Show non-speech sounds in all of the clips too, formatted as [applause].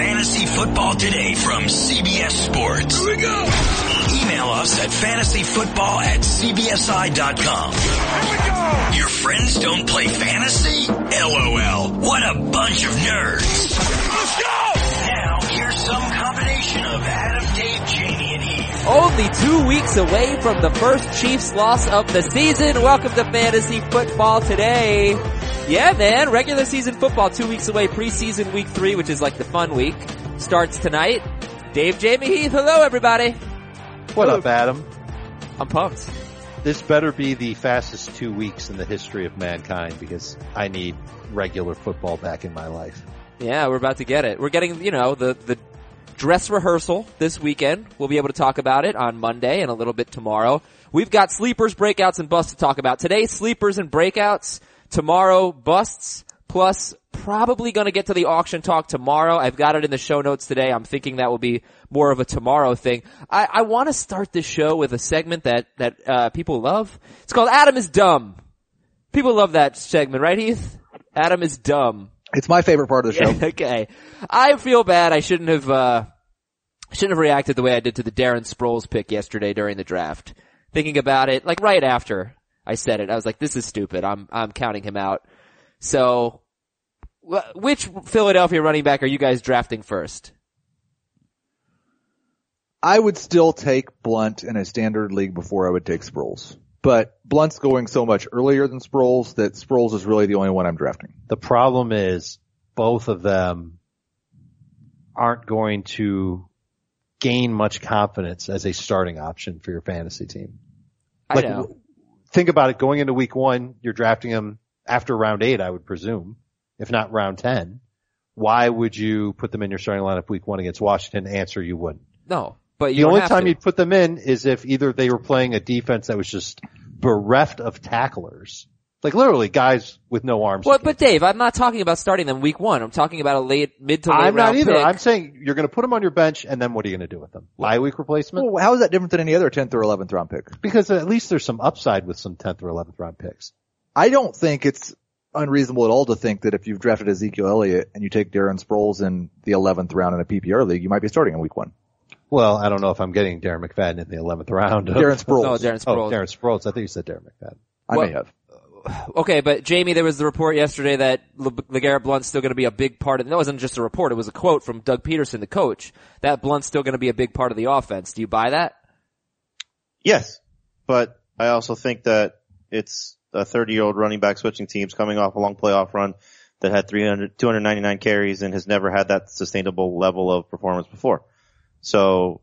Fantasy Football Today from CBS Sports. Here we go. Email us at fantasyfootball at cbsi.com. Here we go. Your friends don't play fantasy? LOL. What a bunch of nerds. Let's go. Now, here's some combination of Adam, Dave, Jamey, and Heath. Only two weeks away from the first Chiefs loss of the season. Welcome to Fantasy Football Today. Yeah, man, regular season football two weeks away. Preseason week three, which is like the fun week, starts tonight. Dave, Jamey, Heath, hello everybody. What up, Adam? I'm pumped. This better be the fastest two weeks in the history of mankind because I need regular football back in my life. Yeah, we're about to get it. We're getting, you know, the, the dress rehearsal this weekend. We'll be able to talk about it on Monday and a little bit tomorrow. We've got sleepers, breakouts, and busts to talk about. Today, sleepers and breakouts. Tomorrow, busts. Plus, probably gonna get to the auction talk tomorrow. I've got it in the show notes today. I'm thinking that will be more of a tomorrow thing. I, I wanna start this show with a segment that, that, uh, people love. It's called Adam is Dumb. People love that segment, right Heath? Adam is dumb. It's my favorite part of the show. [laughs] okay. I feel bad. I shouldn't have, uh, shouldn't have reacted the way I did to the Darren Sproles pick yesterday during the draft. Thinking about it, like right after I said it, I was like, this is stupid. I'm, I'm counting him out. So, wh- which Philadelphia running back are you guys drafting first? I would still take Blunt in a standard league before I would take Sproles. But Blunt's going so much earlier than Sproles that Sproles is really the only one I'm drafting. The problem is both of them aren't going to gain much confidence as a starting option for your fantasy team. I Like, know. Think about it. Going into week one, you're drafting them after round eight, I would presume, if not round 10. Why would you put them in your starting lineup week one against Washington? Answer, you wouldn't. No, but you The only time to. you'd put them in is if either they were playing a defense that was just bereft of tacklers. Like literally guys with no arms. Well, but Dave, I'm not talking about starting them week one. I'm talking about a late, mid to late I'm not either. pick. I'm saying you're going to put them on your bench and then what are you going to do with them? Bye week replacement? Well, how is that different than any other 10th or 11th round pick? Because at least there's some upside with some 10th or 11th round picks. I don't think it's unreasonable at all to think that if you've drafted Ezekiel Elliott and you take Darren Sproles in the 11th round in a PPR league, you might be starting in week one. Well, I don't know if I'm getting Darren McFadden in the 11th round. of- Darren Sproles. No, Darren oh, Sproles. Oh, Darren Sproles. I think you said Darren McFadden. I Well- may have. Okay, but Jamey, there was the report yesterday that Le- LeGarrette Blunt's still going to be a big part of, that wasn't just a report, it was a quote from Doug Pederson, the coach, that Blunt's still going to be a big part of the offense. Do you buy that? Yes, but I also think that it's a 30 year old running back switching teams coming off a long playoff run that had 300, 299 carries and has never had that sustainable level of performance before. So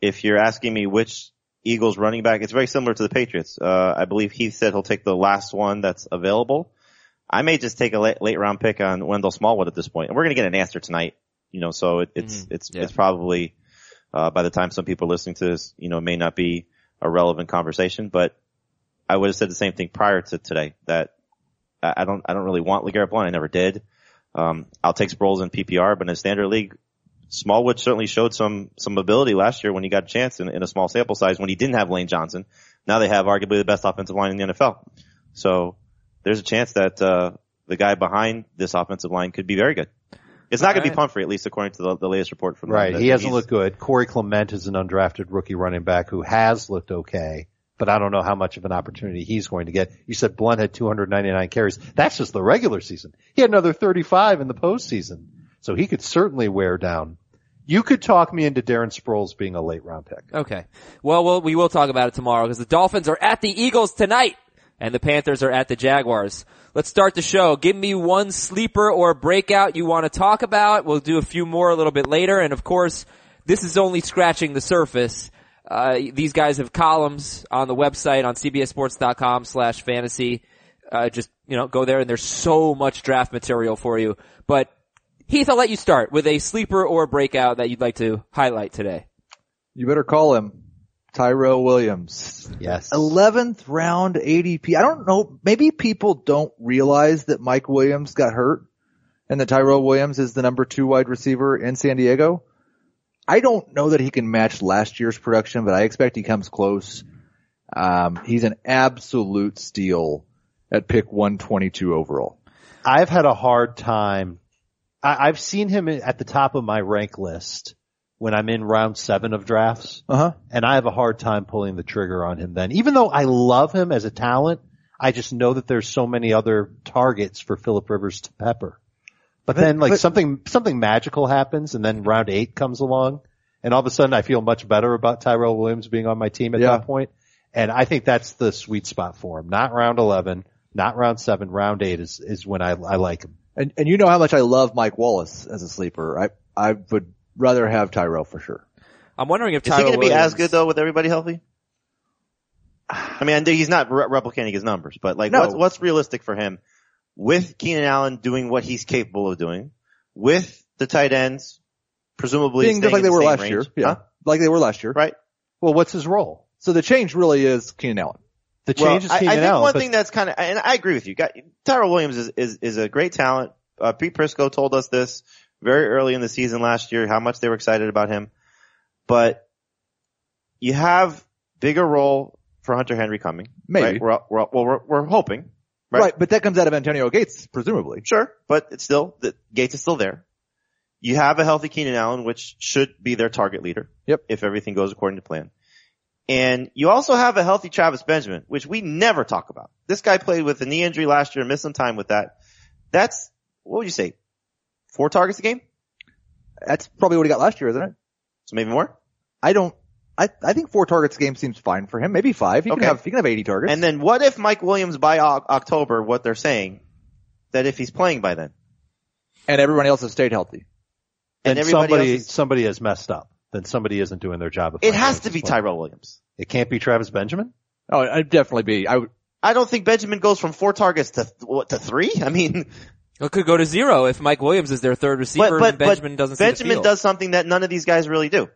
if you're asking me which Eagles running back, it's very similar to the Patriots. Uh, I believe Heath said he'll take the last one that's available. I may just take a late, late round pick on Wendell Smallwood at this point. and we're going to get an answer tonight. You know, so it, it's it's Yeah. it's probably uh, by the time some people are listening to this, you know, it may not be a relevant conversation, but I would have said the same thing prior to today that I I don't I don't really want LeGarrette Blunt. I never did. Um, I'll take Sproles in PPR, but in a standard league, Smallwood certainly showed some some ability last year when he got a chance in, in a small sample size when he didn't have Lane Johnson. Now they have arguably the best offensive line in the NFL. So there's a chance that uh, the guy behind this offensive line could be very good. It's not going to be. Pumphrey, at least according to the, the latest report from Right. He hasn't looked good. Corey Clement is an undrafted rookie running back who has looked okay, but I don't know how much of an opportunity he's going to get. You said Blunt had 299 carries. That's just the regular season. He had another 35 in the postseason. So he could certainly wear down. You could talk me into Darren Sproles being a late round pick. Okay. Well, we'll we will talk about it tomorrow because the Dolphins are at the Eagles tonight and the Panthers are at the Jaguars. Let's start the show. Give me one sleeper or breakout you want to talk about. We'll do a few more a little bit later. And of course, this is only scratching the surface. Uh, these guys have columns on the website on cbssports.com slash fantasy. Uh, just, you know, go there and there's so much draft material for you. But Heath, I'll let you start with a sleeper or breakout that you'd like to highlight today. You better call him Tyrell Williams. Yes. 11th round ADP. I don't know. Maybe people don't realize that Mike Williams got hurt and that Tyrell Williams is the number two wide receiver in San Diego. I don't know that he can match last year's production, but I expect he comes close. Um, he's an absolute steal at pick 122 overall. I've had a hard time I, I've seen him at the top of my rank list when I'm in round seven of drafts, Uh huh. and I have a hard time pulling the trigger on him then. Even though I love him as a talent, I just know that there's so many other targets for Philip Rivers to pepper. But then like but- something, something magical happens and then round eight comes along and all of a sudden I feel much better about Tyrell Williams being on my team at Yeah. that point. And I think that's the sweet spot for him. Not round 11, not round seven, round eight is, is when I, I like him. And and you know how much I love Mike Wallace as a sleeper. I I would rather have Tyrell for sure. I'm wondering if Tyrell Is he going to be as good though with everybody healthy? [sighs] I mean, he's not re- replicating his numbers, but like, No. what's what's realistic for him with Keenan Allen doing what he's capable of doing, with the tight ends presumably Being just like in they the were last range. year. Yeah. Huh? Like they were last year. right. Well, what's his role? So the change really is Keenan Allen. The Well, change is I, I think Allen, one but- thing that's kind of, and I agree with you. Got, Tyrell Williams is, is, is a great talent. Uh, Pete Prisco told us this very early in the season last year, how much they were excited about him. But you have bigger role for Hunter Henry coming. Maybe. Right? We're, we're, well, we're, we're hoping. Right. Right. but that comes out of Antonio Gates, presumably. Sure, but it's still, the, Gates is still there. You have a healthy Keenan Allen, which should be their target leader. Yep. If everything goes according to plan. And you also have a healthy Travis Benjamin, which we never talk about. This guy played with a knee injury last year, missed some time with that. That's, what would you say? Four targets a game? That's probably what he got last year, isn't it? So maybe more? I don't. I I think four targets a game seems fine for him. Maybe five. He Okay. can have he can have eighty targets. And then what if Mike Williams by O- October, what they're saying, that if he's playing by then, and everyone else has stayed healthy. and then everybody somebody, else is, somebody has messed up. Then somebody isn't doing their job. it has to be playing. Tyrell Williams. It can't be Travis Benjamin. Oh, I'd definitely be. I would. I don't think Benjamin goes from four targets to, what, to three? I mean, It could go to zero if Mike Williams is their third receiver but, and Benjamin doesn't see the Benjamin field. does something that none of these guys really do.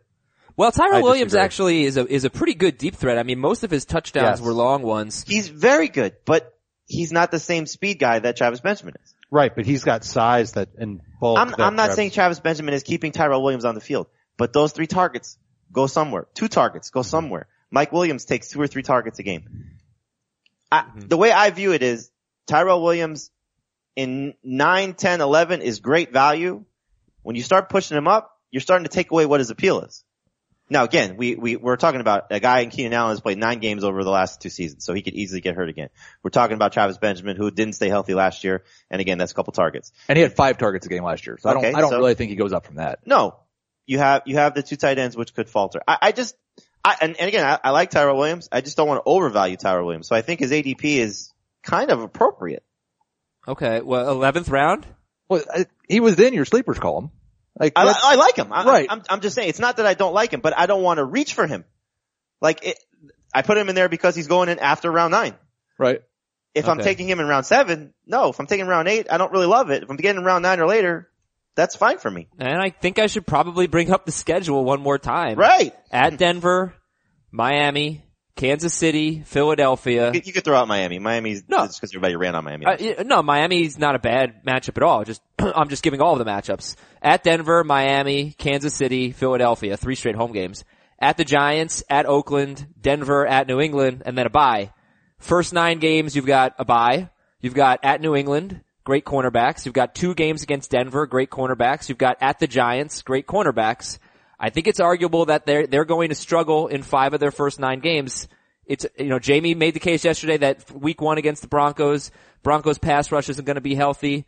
Well, Tyrell Williams disagree. actually is a is a pretty good deep threat. I mean, most of his touchdowns Yes. were long ones. He's very good, but he's not the same speed guy that Travis Benjamin is. Right, but he's got size that and bulk. I'm, that I'm not Travis- saying Travis Benjamin is keeping Tyrell Williams on the field, but those three targets go somewhere. Two targets go somewhere. Mike Williams takes two or three targets a game. I, Mm-hmm. The way I view it is Tyrell Williams in 9, 10, 11 is great value. When you start pushing him up, you're starting to take away what his appeal is. Now again, we, we, we're talking about a guy in Keenan Allen has played nine games over the last two seasons, so he could easily get hurt again. We're talking about Travis Benjamin who didn't stay healthy last year, and again, that's a couple targets. And he had five targets a game last year, so I don't. I don't so- really think he goes up from that. No, you have you have the two tight ends which could falter. I, I just I and, and again I, I like Tyrell Williams. I just don't want to overvalue Tyrell Williams. So I think his ADP is kind of appropriate. Okay, well, eleventh round. Well, I, he was in your sleepers column. Like I, I like him. I, Right. I'm, I'm just saying it's not that I don't like him, but I don't want to reach for him. Like it, I put him in there because he's going in after round nine. right. If I'm taking him in round seven, no. If I'm taking round eight, I don't really love it. If I'm getting round nine or later, that's fine for me. And I think I should probably bring up the schedule one more time. Right. At Denver, Miami, Kansas City, Philadelphia. You, could throw out Miami. Miami's No. just because everybody ran on Miami. Uh, no, Miami's not a bad matchup at all. Just [clears throat] I'm just giving all of the matchups. At Denver, Miami, Kansas City, Philadelphia, three straight home games. At the Giants, at Oakland, Denver, at New England, and then a bye. First nine games, you've got a bye. You've got at New England, great cornerbacks. You've got two games against Denver, great cornerbacks. You've got at the Giants, great cornerbacks. I think it's arguable that they're they're going to struggle in five of their first nine games. It's you know Jamey made the case yesterday that week one against the Broncos, Broncos pass rush isn't going to be healthy.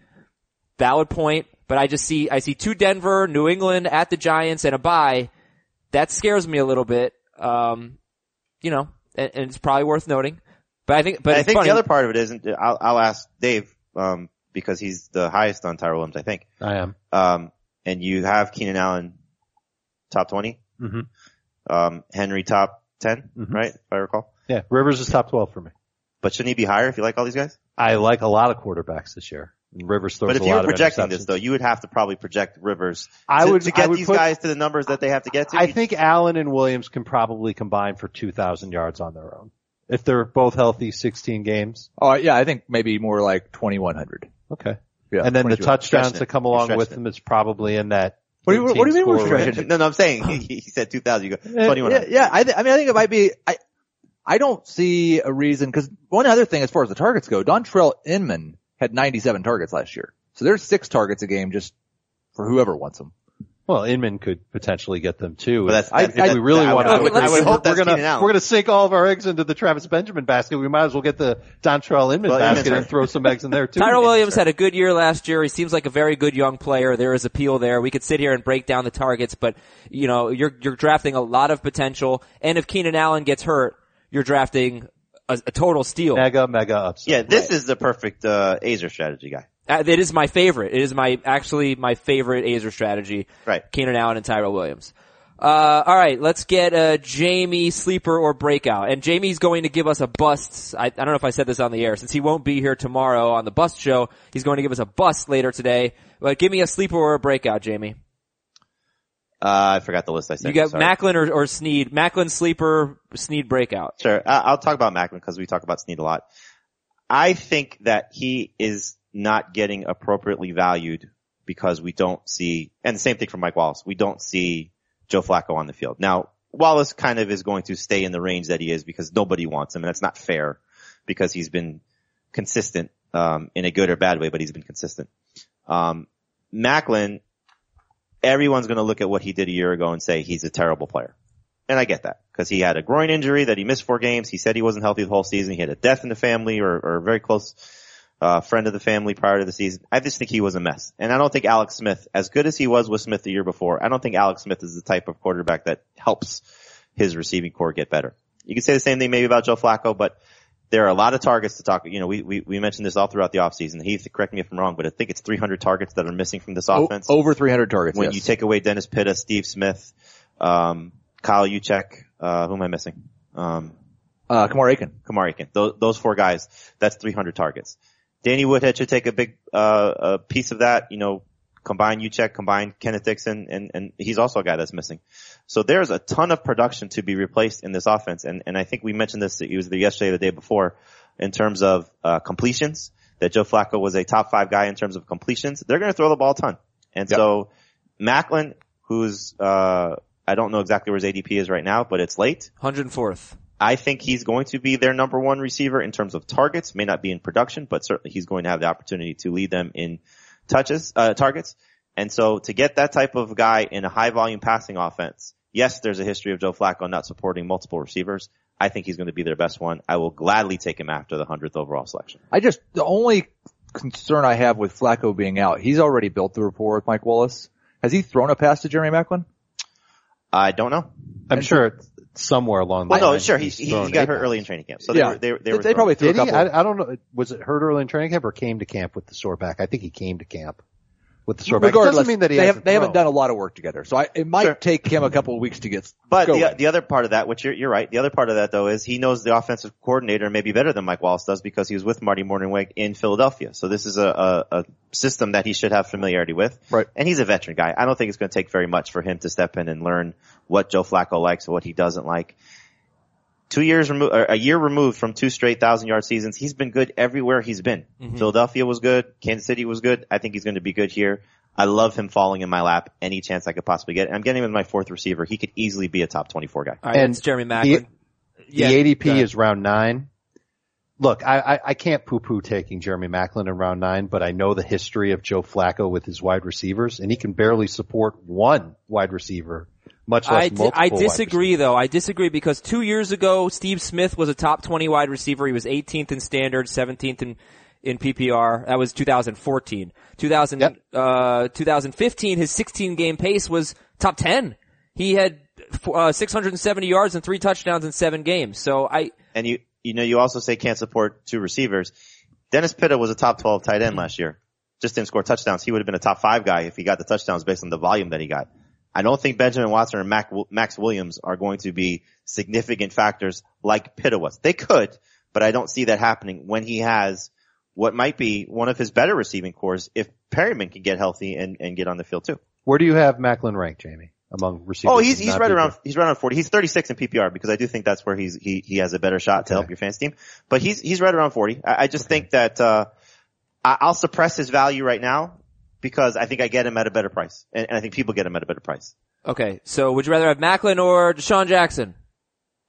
Valid point, but I just see I see two Denver, New England at the Giants and a bye. That scares me a little bit. Um, you know, and, and it's probably worth noting. But I think, but I think funny. the other part of it isn't. I'll, I'll ask Dave um, because he's the highest on Tyrell Williams, I think. I am. Um, and you have Keenan Allen top 20 Mhm. um, Henry top 10 Mhm. right? If I recall. Yeah, Rivers is top 12 for me. But shouldn't he be higher if you like all these guys? I like a lot of quarterbacks this year. Rivers throws But if a you lot were projecting this though, you would have to probably project Rivers I to, would to get I would these put- guys to the numbers that they have to get to. I You- think Allen and Williams can probably combine for 2,000 yards on their own. If they're both healthy, 16 games. Oh yeah, I think maybe more like twenty one hundred. Okay. Yeah. and then the touchdowns that come along with it. them is probably in that. What do you- what do you mean we're 13 score stretching no, no, I'm saying [laughs] he, he said 2,000. You go Uh, [laughs] Yeah, yeah. I, th- I mean, I think it might be. I I don't see a reason because one other thing as far as the targets go, Dontrelle Inman had 97 targets last year, so there's six targets a game just for whoever wants him. Well, Inman could potentially get them too. But that's, I- that's if we really want to, I would, I would hope we're gonna we're gonna sink all of our eggs into the Travis Benjamin basket. We might as well get the Dontrelle Inman Well, Inman's basket and throw some eggs in there too. Tyrell Williams had a good year last year. He seems like a very good young player. There is appeal there. We could sit here and break down the targets, but you know, you're you're drafting a lot of potential. And if Keenan Allen gets hurt, you're drafting a, a total steal. mega mega upset. yeah, this is the perfect, uh, Azer strategy guy. Uh, it is my favorite. It is my actually my favorite Azer strategy. Right. Keenan Allen and Tyrell Williams. Uh, all right, let's get uh, Jamey sleeper or breakout. And Jamey's going to give us a bust. I, I don't know if I said this on the air since he won't be here tomorrow on the bust show. He's going to give us a bust later today. But give me a sleeper or a breakout, Jamey. Uh, I forgot the list I said. You got. Maclin or, or Snead. Maclin sleeper, Snead breakout. Sure. I'll talk about Maclin because we talk about Snead a lot. I think that he is not getting appropriately valued because we don't see, and the same thing for Mike Wallace, we don't see Joe Flacco on the field. Now, Wallace kind of is going to stay in the range that he is because nobody wants him, and that's not fair because he's been consistent, um, in a good or bad way, but he's been consistent. Um, Maclin, everyone's going to look at what he did a year ago and say he's a terrible player. And I get that because he had a groin injury that he missed four games. He said he wasn't healthy the whole season. He had a death in the family or, or very close uh, friend of the family prior to the season. I just think he was a mess. And I don't think Alex Smith, as good as he was with Smith the year before, I don't think Alex Smith is the type of quarterback that helps his receiving corps get better. You can say the same thing maybe about Joe Flacco, but there are a lot of targets to talk. You know, we, we, we mentioned this all throughout the offseason. Heath, correct me if I'm wrong, but I think it's 300 targets that are missing from this offense over 300 targets. when yes. you take away Dennis Pitta, Steve Smith, um, Kyle Juszczyk, uh, who am I missing? Um, uh, Kamar Aiken. Kamar Aiken. Those, those four guys, that's 300 targets. Danny Woodhead should take a big, uh, a piece of that, you know, combine Juszczyk, combine Kenneth Dixon, and, and he's also a guy that's missing. So there's a ton of production to be replaced in this offense, and, and I think we mentioned this, it was the yesterday or the day before, in terms of, uh, completions, that Joe Flacco was a top five guy in terms of completions. They're gonna throw the ball a ton. And Yep. so, Maclin, who's, uh, I don't know exactly where his ADP is right now, but it's late. 104th. I think he's going to be their number one receiver in terms of targets. May not be in production, but certainly he's going to have the opportunity to lead them in touches, uh, targets. And so to get that type of guy in a high volume passing offense, yes, there's a history of Joe Flacco not supporting multiple receivers. I think he's going to be their best one. I will gladly take him after the hundredth overall selection. I just, the only concern I have with Flacco being out, he's already built the rapport with Mike Wallace. Has he thrown a pass to Jeremy Maclin? I don't know. I'm sure it's somewhere along the Well, no, line. sure. He, he's he, he got hurt early in training camp. So they Yeah. were, they, were- they They- were they probably threw a Did he? couple. I, I don't know. Was it hurt early in training camp or came to camp with the sore back? I think he came to camp with the back. It doesn't mean that he they, have, hasn't they haven't done a lot of work together. So I, it might Sure. take him a couple of weeks to get But going. the, the other part of that, which you're, you're right, the other part of that though is he knows the offensive coordinator maybe better than Mike Wallace does because he was with Marty Mornhinweg in Philadelphia. So this is a, a, a system that he should have familiarity with. Right. And he's a veteran guy. I don't think it's going to take very much for him to step in and learn what Joe Flacco likes and what he doesn't like. Two years removed, a year removed from two straight thousand yard seasons, he's been good everywhere he's been. Mm-hmm. Philadelphia was good. Kansas City was good. I think he's going to be good here. I love him falling in my lap any chance I could possibly get. I'm getting him as my fourth receiver. He could easily be a top 24 guy. All right, And it's Jeremy The, Maclin. the Yeah, go ADP ahead. is round nine. Look, I, I, I can't poo-poo taking Jeremy Maclin in round nine, but I know the history of Joe Flacco with his wide receivers, and he can barely support one wide receiver, much less I, multiple. I wide disagree though. I disagree because two years ago, Steve Smith was a top 20 wide receiver. He was 18th in standard, 17th in, in PPR. That was 2014. 2000, Yep. uh, 2015, his 16 game pace was top 10. He had, uh, 670 yards and three touchdowns in seven games. So I, And you, you know, you also say can't support two receivers. Dennis Pitta was a top 12 tight end last year. Just didn't score touchdowns. He would have been a top five guy if he got the touchdowns based on the volume that he got. I don't think Benjamin Watson and Mac, Maxx Williams are going to be significant factors like Pitta was. They could, but I don't see that happening when he has what might be one of his better receiving corps if Perriman can get healthy and, and get on the field too. Where do you have Maclin ranked, Jamey? Among receivers? Oh, he's he's right around he's right around forty. He's thirty six in PPR because I do think that's where he's he he has a better shot to Okay. help your fans team. But he's he's right around forty. I, I just think that uh I'll suppress his value right now because I think I get him at a better price, and, and I think people get him at a better price. okay. So would you rather have Maclin or DeSean Jackson?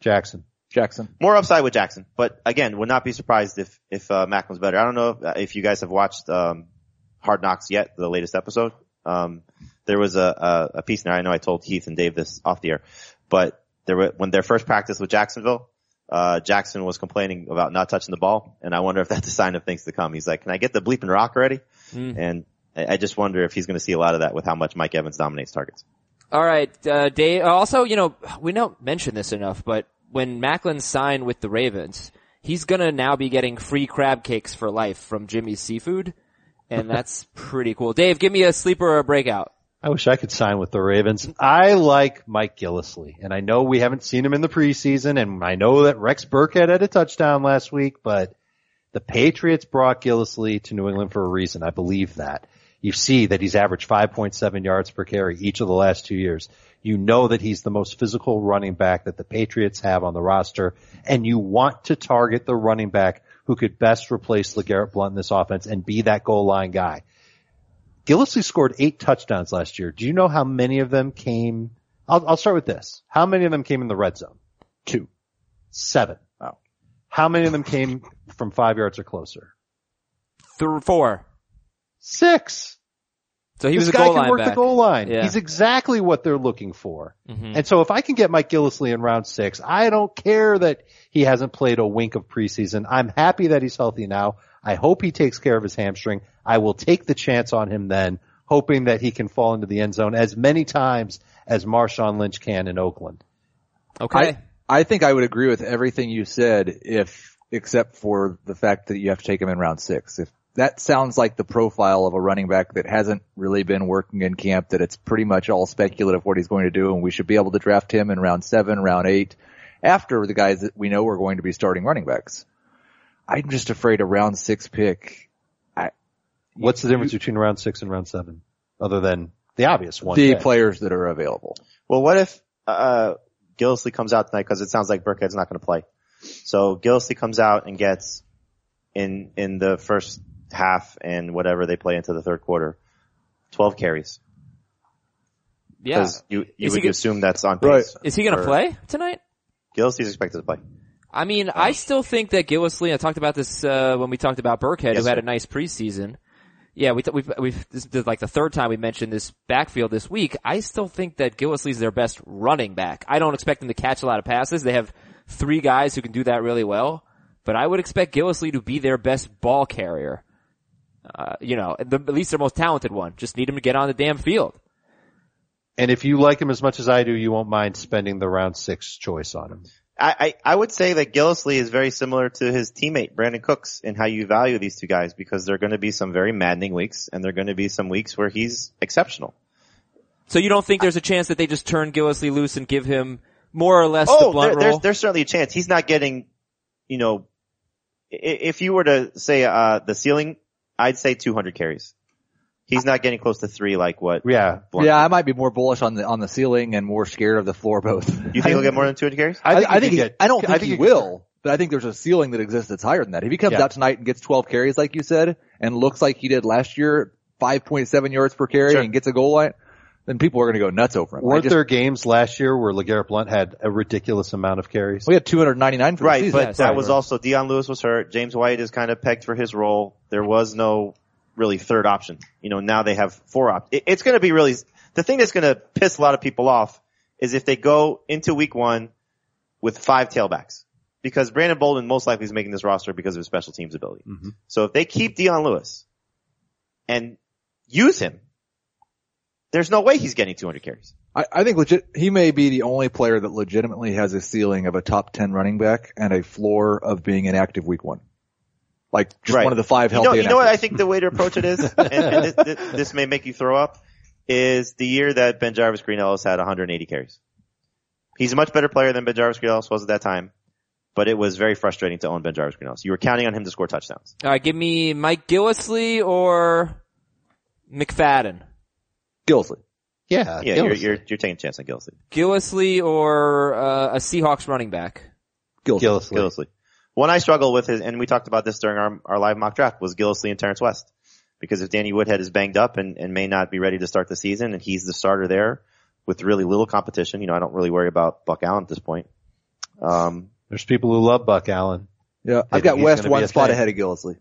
Jackson. Jackson. More upside with Jackson, but again, would not be surprised if if uh, Maclin's better. I don't know if, if you guys have watched um Hard Knocks yet, the latest episode. Um there was a, a, a piece now. I know I told Heath and Dave this off the air, but there were, when their first practice with Jacksonville, uh, Jackson was complaining about not touching the ball, and I wonder if that's a sign of things to come. He's like, "Can I get the bleeping rock already?" And I I just wonder if he's going to see a lot of that with how much Mike Evans dominates targets. All right, uh, Dave. Also, you know, we don't mention this enough, but when Maclin signed with the Ravens, he's gonna now be getting free crab cakes for life from Jimmy's Seafood, and [laughs] that's pretty cool. Dave, give me a sleeper or a breakout. I wish I could sign with the Ravens. I like Mike Gillislee, and I know we haven't seen him in the preseason, and I know that Rex Burkhead had a touchdown last week, but the Patriots brought Gillislee to New England for a reason. I believe that. You see that he's averaged 5.7 yards per carry each of the last two years. You know that he's the most physical running back that the Patriots have on the roster, and you want to target the running back who could best replace LeGarrette Blunt in this offense and be that goal line guy. Gillislee scored eight touchdowns last year. Do you know how many of them came? I'll, I'll start with this. How many of them came in the red zone? Two. Seven. Oh. How many of them came from five yards or closer? Th- four. Six. So he this was a guy goal can line work back. the goal line. Yeah. He's exactly what they're looking for. Mhm. And so if I can get Mike Gillislee in round six, I don't care that he hasn't played a wink of preseason. I'm happy that he's healthy now. I hope he takes care of his hamstring. I will take the chance on him then, hoping that he can fall into the end zone as many times as Marshawn Lynch can in Oakland. Okay. I, I think I would agree with everything you said if, except for the fact that you have to take him in round six. If that sounds like the profile of a running back that hasn't really been working in camp, that it's pretty much all speculative what he's going to do and we should be able to draft him in round seven, round eight, after the guys that we know are going to be starting running backs. I'm just afraid a round six pick, I, What's the difference between round six and round seven? Other than the obvious one. the pick? players that are available. Well, what if uh, Gillislee comes out tonight because it sounds like Burkhead's not going to play. So Gillislee comes out and gets in in the first half and whatever they play into the third quarter, twelve carries. yeah. You you Is he would assume that's on Right. pace. Is he gonna play tonight? Gillislee's expected to play. I mean, I still think that Gillislee, I talked about this, uh, when we talked about Burkhead, Yes, who had sir. a nice preseason. Yeah, we, th- we've, we've, this is like the third time we mentioned this backfield this week. I still think that Gillislee's their best running back. I don't expect them to catch a lot of passes. They have three guys who can do that really well, but I would expect Gillislee to be their best ball carrier. Uh, you know, the, at least their most talented one. Just need him to get on the damn field. And if you like him as much as I do, you won't mind spending the round six choice on him. I, I, I would say that Gillislee is very similar to his teammate Brandin Cooks in how you value these two guys because there are going to be some very maddening weeks and there are going to be some weeks where he's exceptional. So you don't think there's a chance that they just turn Gillislee loose and give him more or less the Oh, blunt there, there's, role? there's certainly a chance. He's not getting, you know, if you were to say, uh, the ceiling, I'd say 200 carries. He's not getting close to three like what. Yeah. Blunt. Yeah, I might be more bullish on the, on the ceiling and more scared of the floor both. You think he'll get more than 200 carries? I, I he think, he, get- I don't think I think he he could- will, but I think there's a ceiling that exists that's higher than that. If he comes Yeah. out tonight and gets 12 carries, like you said, and looks like he did last year, 5.7 yards per carry Sure. and gets a goal line, then people are going to go nuts over him. Weren't just- there games last year where LeGarrette Blunt had a ridiculous amount of carries? we had 299 for the Right, season. but Yes, that right, was also Dion Lewis was hurt. James White is kind of pegged for his role. There was no really third option. You know, now they have four op. It, it's going to be really the thing that's going to piss a lot of people off is if they go into week one with five tailbacks because Brandon Bolden most likely is making this roster because of his special teams ability. Mhm. So if they keep Dion Lewis and use him, there's no way he's getting 200 carries. I, I think legit, he may be the only player that legitimately has a ceiling of a top 10 running back and a floor of being an active week one. Like just Right. one of the five You healthy. know, you know what I think the way to approach it is, [laughs] and, and this, this, this may make you throw up, is the year that BenJarvus Green-Ellis had 180 carries. He's a much better player than BenJarvus Green-Ellis was at that time, but it was very frustrating to own BenJarvus Green-Ellis. You were counting on him to score touchdowns. All right, give me Mike Gillislee or McFadden. Gillislee. Yeah. Yeah, you're, you're, you're taking a chance on Gillislee. Gillislee or uh, a Seahawks running back. Gillislee. Gillislee. Gillislee. One I struggle with is, and we talked about this during our, our live mock draft, was Gillislee and Terrence West. Because if Danny Woodhead is banged up and, and may not be ready to start the season and he's the starter there with really little competition, you know, I don't really worry about Buck Allen at this point. Um, There's people who love Buck Allen. Yeah. I've got West gonna be one spot thing. ahead of Gillislee.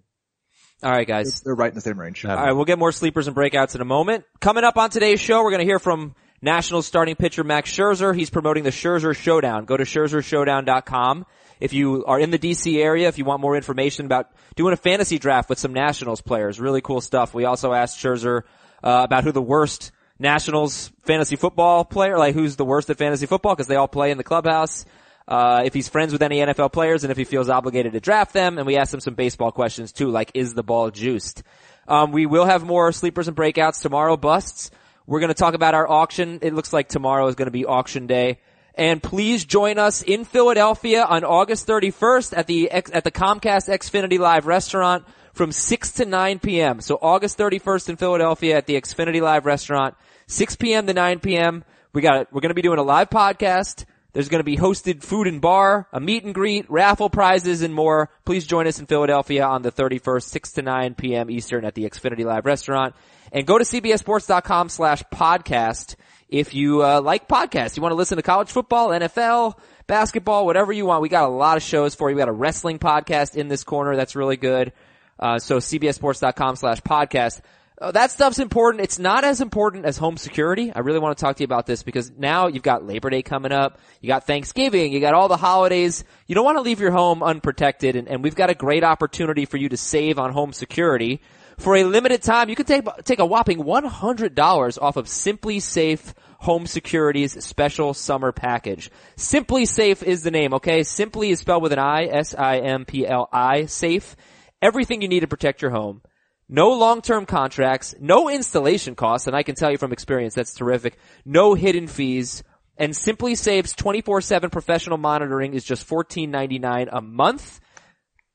All right, guys. They're right in the same range. All right, we'll get more sleepers and breakouts in a moment. Coming up on today's show, we're going to hear from Nationals starting pitcher Max Scherzer. He's promoting the Scherzer Showdown. Go to ScherzerShowdown.com. If you are in the DC area, if you want more information about doing a fantasy draft with some Nationals players, really cool stuff. We also asked Scherzer uh, about who the worst Nationals fantasy football player, like who's the worst at fantasy football because they all play in the clubhouse. Uh, if he's friends with any NFL players and if he feels obligated to draft them. And we asked him some baseball questions too, like is the ball juiced? Um, we will have more sleepers and breakouts tomorrow, busts. We're going to talk about our auction. It looks like tomorrow is going to be auction day. And please join us in Philadelphia on August 31st at the at the Comcast Xfinity Live restaurant from 6 to 9 p.m. So August 31st in Philadelphia at the Xfinity Live restaurant, 6 p.m. to 9 p.m. We got we're going to be doing a live podcast. There's going to be hosted food and bar, a meet and greet, raffle prizes, and more. Please join us in Philadelphia on the 31st, 6 to 9 p.m. Eastern at the Xfinity Live restaurant. And go to cbssports.com slash podcast if you uh, like podcasts. You want to listen to college football, NFL, basketball, whatever you want. We got a lot of shows for you. We got a wrestling podcast in this corner that's really good. Uh, so cbssports.com slash podcast. Uh, that stuff's important. It's not as important as home security. I really want to talk to you about this because now you've got Labor Day coming up. You got Thanksgiving. You got all the holidays. You don't want to leave your home unprotected and, and we've got a great opportunity for you to save on home security. For a limited time, you can take, take a whopping $100 off of SimpliSafe Home Security's special summer package. SimpliSafe is the name, okay? Simply is spelled with an I, S-I-M-P-L-I, safe. Everything you need to protect your home. No long-term contracts, no installation costs, and I can tell you from experience that's terrific. No hidden fees, and SimpliSafe's 24-7 professional monitoring is just $14.99 a month.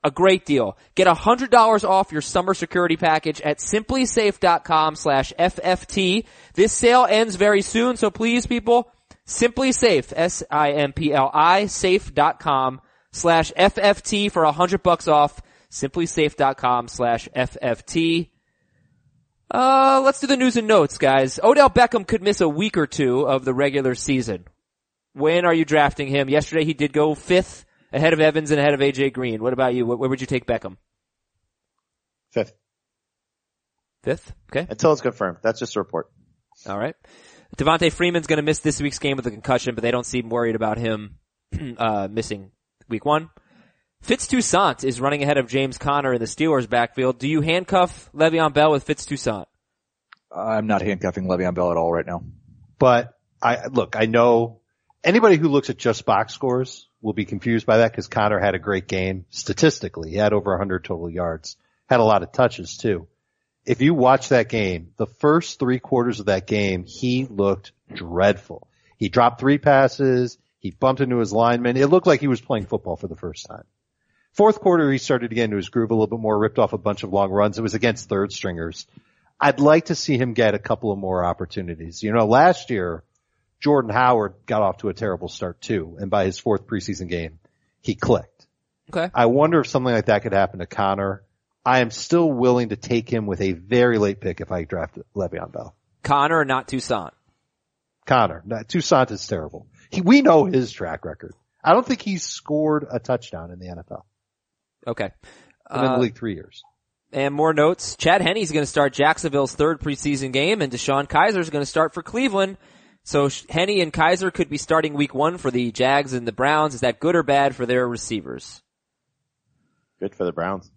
A great deal. Get $100 off your summer security package at simplisafe.com slash FFT. This sale ends very soon, so please people, SimpliSafe, S-I-M-P-L-I, safe.com slash FFT for a hundred bucks off simplisafe.com slash FFT. Uh, let's do the news and notes, guys. Odell Beckham could miss a week or two of the regular season. When are you drafting him? Yesterday he did go fifth ahead of Evans and ahead of AJ Green. What about you? Where would you take Beckham? Fifth. Fifth? Okay. Until it's confirmed. That's just a report. All right. Devonta Freeman's going to miss this week's game with a concussion, but they don't seem worried about him [clears throat] uh, missing week one. Fitz Toussaint is running ahead of James Conner in the Steelers backfield. Do you handcuff Le'Veon Bell with Fitz Toussaint? I'm not handcuffing Le'Veon Bell at all right now. But I look, I know anybody who looks at just box scores will be confused by that because Conner had a great game statistically. He had over 100 total yards, had a lot of touches too. If you watch that game, the first three quarters of that game, he looked dreadful. He dropped three passes. He bumped into his lineman. It looked like he was playing football for the first time. Fourth quarter, he started to get into his groove a little bit more, ripped off a bunch of long runs. It was against third stringers. I'd like to see him get a couple of more opportunities. You know, last year, Jordan Howard got off to a terrible start too, and by his fourth preseason game, he clicked. Okay. I wonder if something like that could happen to Conner. I am still willing to take him with a very late pick if I draft Le'Veon Bell. Conner or not Toussaint? Conner. not, Toussaint is terrible. He, we know his track record. I don't think he's scored a touchdown in the NFL. Okay. Been in the uh, league three years. And more notes. Chad Henne's going to start Jacksonville's third preseason game, and DeShone Kizer is going to start for Cleveland. So Henne and Kizer could be starting week one for the Jags and the Browns. Is that good or bad for their receivers? Good for the Browns.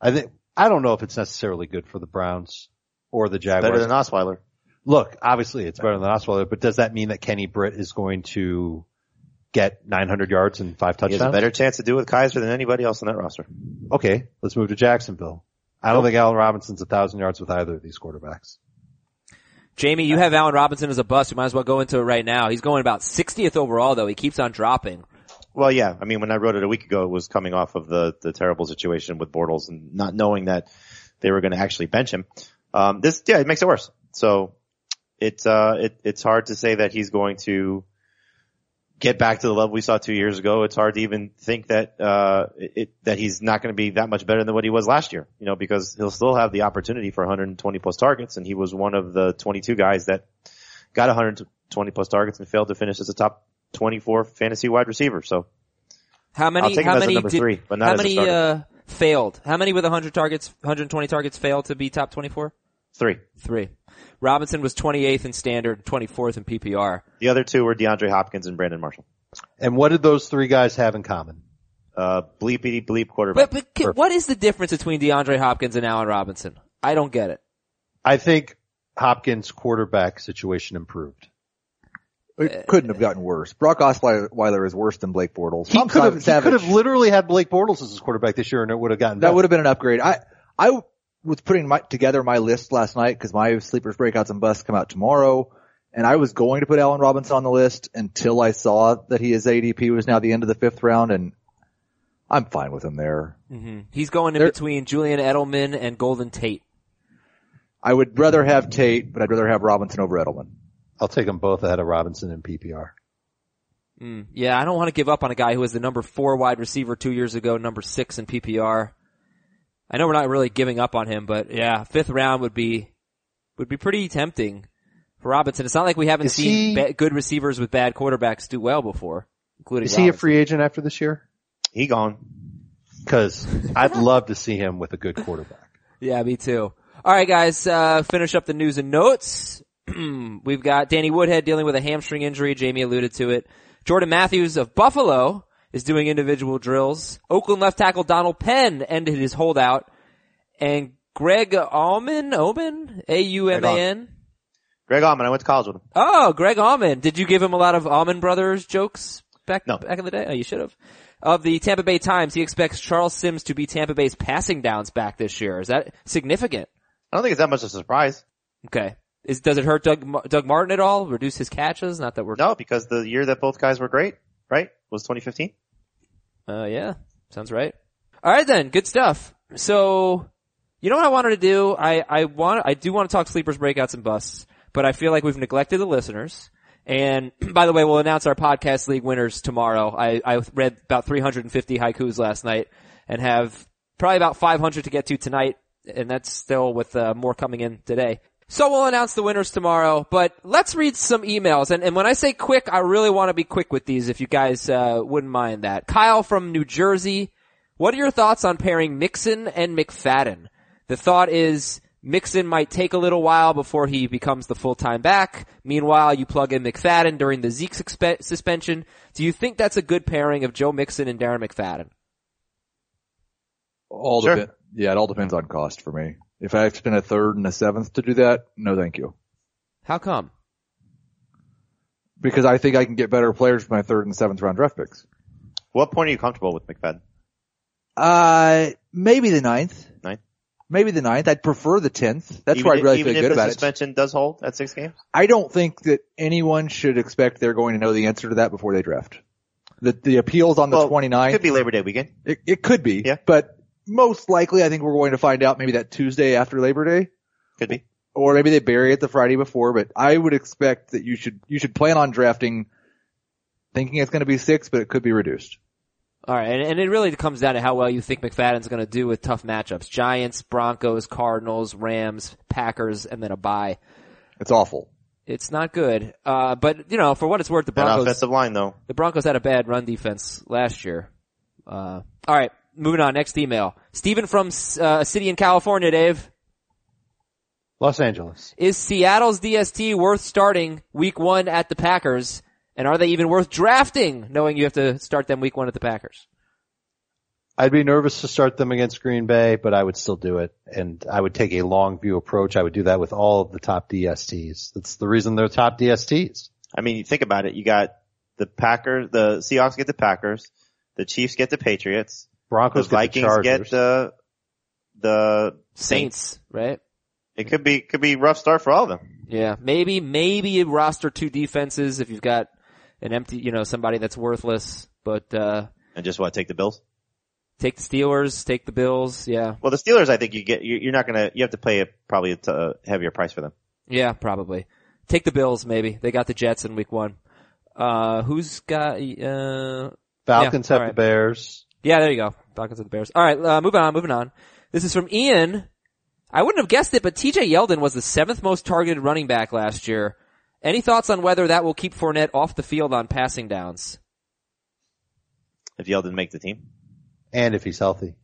I think I don't know if it's necessarily good for the Browns or the Jaguars. Better than Osweiler. Look, obviously it's better than Osweiler, but does that mean that Kenny Britt is going to get 900 yards and five touchdowns? He has a better chance to do with Kizer than anybody else on that roster. Okay, let's move to Jacksonville. I don't think Allen Robinson's a thousand yards with either of these quarterbacks. Jamey, you have Allen Robinson as a bust. You might as well go into it right now. He's going about 60th overall though. He keeps on dropping. Well, yeah. I mean, when I wrote it a week ago, it was coming off of the, the terrible situation with Bortles and not knowing that they were going to actually bench him. Um, this, yeah, it makes it worse. So it's, uh, it, it's hard to say that he's going to get back to the level we saw two years ago. It's hard to even think that, uh, it, that he's not going to be that much better than what he was last year, you know, because he'll still have the opportunity for 120 plus targets and he was one of the 22 guys that got 120 plus targets and failed to finish as a top 24 fantasy wide receiver. So how many, how many, did, three, but how many, uh, failed. How many with 100 targets, 120 targets failed to be top 24? Three. Three. Robinson was 28th in standard, 24th in PPR. The other two were DeAndre Hopkins and Brandon Marshall. And what did those three guys have in common? Uh, bleepity bleep quarterback. But, but what is the difference between DeAndre Hopkins and Allen Robinson? I don't get it. I think Hopkins' quarterback situation improved. It couldn't have gotten worse. Brock Osweiler is worse than Blake Bortles. He could have, he could have literally had Blake Bortles as his quarterback this year and it would have gotten That better. would have been an upgrade. I, I was putting my, together my list last night because my sleepers, breakouts, and busts come out tomorrow. And I was going to put Allen Robinson on the list until I saw that he his ADP was now the end of the fifth round and I'm fine with him there. He's going in There- between Julian Edelman and Golden Tate. I would rather have Tate, but I'd rather have Robinson over Edelman. I'll take them both ahead of Robinson in PPR. Mm, yeah, I don't want to give up on a guy who was the number four wide receiver two years ago, number six in PPR. I know we're not really giving up on him, but yeah, fifth round would be would be pretty tempting for Robinson. It's not like we haven't Is seen he- ba- good receivers with bad quarterbacks do well before, including. Is he a free agent after this year? he gone. Cause I'd [laughs] love to see him with a good quarterback. Yeah, me too. All right, guys, uh, finish up the news and notes. [clears throat] We've got Danny Woodhead dealing with a hamstring injury. Jamey alluded to it. Jordan Matthews of Buffalo is doing individual drills. Oakland left tackle Donald Penn ended his holdout. And Greg Allman, Oman? A-U-M-A-N? Greg Allman, I went to college with him. Oh, Greg Allman. Did you give him a lot of Allman Brothers jokes back, No. back in the day? Oh, you should have. Of the Tampa Bay Times, he expects Charles Sims to be Tampa Bay's passing downs back this year. Is that significant? I don't think it's that much of a surprise. Okay. Is does it hurt Doug Doug Martin at all? Reduce his catches? Not that we're. No, because the year that both guys were great, right, was 2015. Uh, yeah, sounds right. All right then, good stuff. So, you know what I wanted to do? I I want I do want to talk sleepers, breakouts, and busts, but I feel like we've neglected the listeners. And [clears throat] by the way, we'll announce our podcast league winners tomorrow. I I read about 350 haikus last night and have probably about 500 to get to tonight, and that's still with uh, more coming in today. So we'll announce the winners tomorrow, but let's read some emails. And, and when I say quick, I really want to be quick with these if you guys, uh, wouldn't mind that. Kyle from New Jersey. What are your thoughts on pairing Mixon and McFadden? The thought is Mixon might take a little while before he becomes the full-time back. Meanwhile, you plug in McFadden during the Zeke suspe- suspension. Do you think that's a good pairing of Joe Mixon and Darren McFadden? All Sure. depen- yeah, it all depends on cost for me. If I have to spend a third and a seventh to do that, no thank you. How come? Because I think I can get better players with my third and seventh round draft picks. What point are you comfortable with McFadden? Uh, maybe the ninth. Ninth? Maybe the ninth. I'd prefer the tenth. That's even where I really even feel if good the about it. suspension does hold at six games. I don't think that anyone should expect they're going to know the answer to that before they draft. The, the appeals on the Well, 29th. Could be Labor Day weekend. It, it could be. Yeah. But most likely I think we're going to find out maybe that Tuesday after Labor Day. Could be. Or maybe they bury it the Friday before, but I would expect that you should, you should plan on drafting thinking it's going to be six, but it could be reduced. All right, and, and it really comes down to how well you think McFadden's going to do with tough matchups: Giants, Broncos, Cardinals, Rams, Packers, and then a bye. It's awful. It's not good. Uh, but you know, for what it's worth, the That Broncos offensive line though. the Broncos had a bad run defense last year. Uh, all right, moving on. Next email, Stephen from uh, a city in California. Dave, Los Angeles. is Seattle's DST worth starting Week One at the Packers? And are they even worth drafting, knowing you have to start them Week One at the Packers? I'd be nervous to start them against Green Bay, but I would still do it. And I would take a long view approach. I would do that with all of the top DSTs. That's the reason they're top DSTs. I mean, you think about it. You got the Packers, the Seahawks get the Packers, the Chiefs get the Patriots, the Broncos get the Vikings get the the Saints, right? It could be could be rough start for all of them. Yeah, maybe, maybe roster two defenses if you've got an empty, you know, somebody that's worthless, but, uh, And just what take the Bills. take the Steelers, take the Bills. Yeah. Well, the Steelers, I think you get you- you're not gonna you have to pay a, probably a t- a heavier price for them. Yeah, probably. Take the Bills, maybe. They got the Jets in week one. Uh, who's got, uh, Falcons Yeah, have all the. Bears. Yeah, there you go. Falcons and the Bears. Alright, uh, moving on, moving on. This is from Ian. I wouldn't have guessed it, but TJ Yeldon was the seventh most targeted running back last year. Any thoughts on whether that will keep Fournette off the field on passing downs? If Yeldon make the team, And if he's healthy.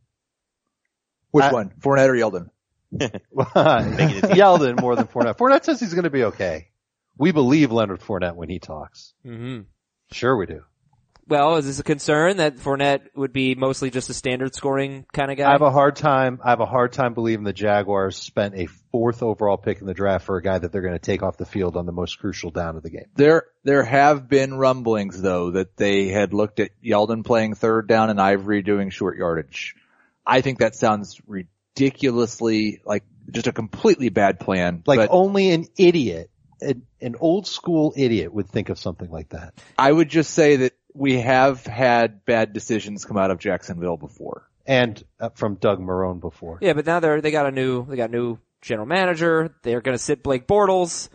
Which I- one? Fournette or Yeldon? [laughs] [laughs] Yeldon more than Fournette. Fournette says he's going to be okay. We believe Leonard Fournette when he talks. hmm Sure we do. Well, is this a concern that Fournette would be mostly just a standard scoring kind of guy? I have a hard time. I have a hard time believing the Jaguars spent a fourth overall pick in the draft for a guy that they're going to take off the field on the most crucial down of the game. There, there have been rumblings though that they had looked at Yeldon playing third down and Ivory doing short yardage. I think that sounds ridiculously like just a completely bad plan. Like but only an idiot, an, an old school idiot would think of something like that. I would just say that we have had bad decisions come out of Jacksonville before. And uh, from Doug Marrone before. yeah, but now they're they got a new they got a new general manager. They're going to sit Blake Bortles.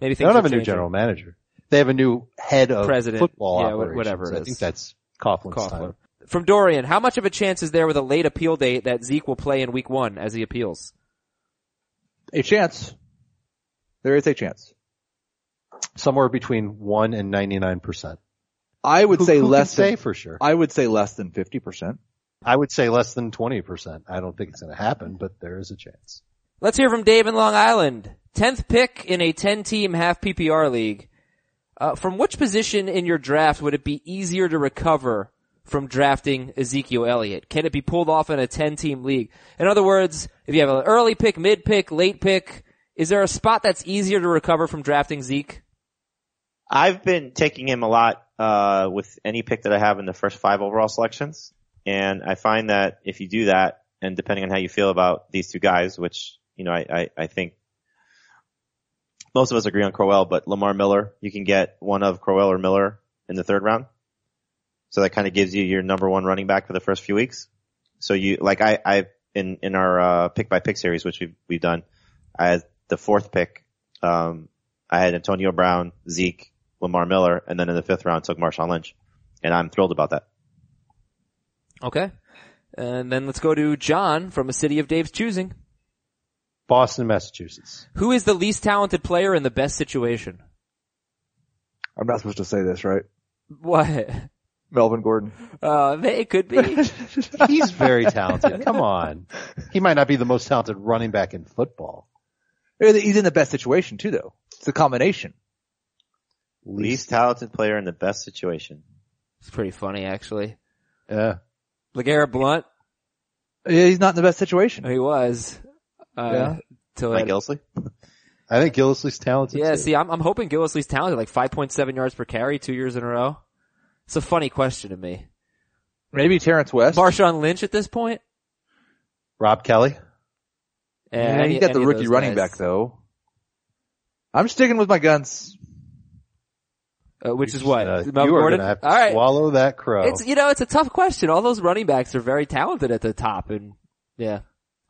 Maybe They don't have are a new general manager. They have a new head of President. football Yeah, operations. whatever it I think that's Coughlin's Koffler. time. From Dorian, how much of a chance is there with a late appeal date that Zeke will play in week one as he appeals? A chance. There is a chance. Somewhere between one and ninety nine percent. I would Who, say who less can say than, for sure. I would say less than 50%. I would say less than twenty percent. I don't think it's going to happen, but there is a chance. Let's hear from Dave in Long Island. Tenth pick in a ten-team half PPR league. Uh, from which position in your draft would it be easier to recover from drafting Ezekiel Elliott? Can it be pulled off in a ten-team league? In other words, if you have an early pick, mid pick, late pick, is there a spot that's easier to recover from drafting Zeke? I've been taking him a lot uh, with any pick that I have in the first five overall selections, and I find that if you do that, and depending on how you feel about these two guys, which you know I, I, I think most of us agree on Crowell, but Lamar Miller, you can get one of Crowell or Miller in the third round, so that kind of gives you your number one running back for the first few weeks. So you like I I in in our uh, pick by pick series, which we've we've done, I had the fourth pick. Um, I had Antonio Brown, Zeke, Lamar Miller, and then in the fifth round took Marshawn Lynch. And I'm thrilled about that. Okay. And then let's go to John from a city of Dave's choosing. Boston, Massachusetts. Who is the least talented player in the best situation? I'm not supposed to say this, right? What? Melvin Gordon. Uh, it could be. [laughs] He's very talented. Come on. He might not be the most talented running back in football. He's in the best situation too though. It's a combination. Least talented player in the best situation. It's pretty funny, actually. Yeah. LeGarrette Blount, Yeah, he's not in the best situation. he was. Uh, Yeah. till Mike that- Gillislee? I think Gillislee's talented yeah, too. see, I'm, I'm hoping Gillislee's talented, like 5.7 yards per carry, two years in a row. It's a funny question to me. Maybe Terrence West. Marshawn Lynch at this point? Rob Kelley. Uh, yeah, any- he's got the rookie running guys. back though. I'm sticking with my guns. Uh, which is what? Uh, Melvin you are Gordon? going to have to All right. swallow that crow. It's you know it's a tough question. All those running backs are very talented at the top, and yeah,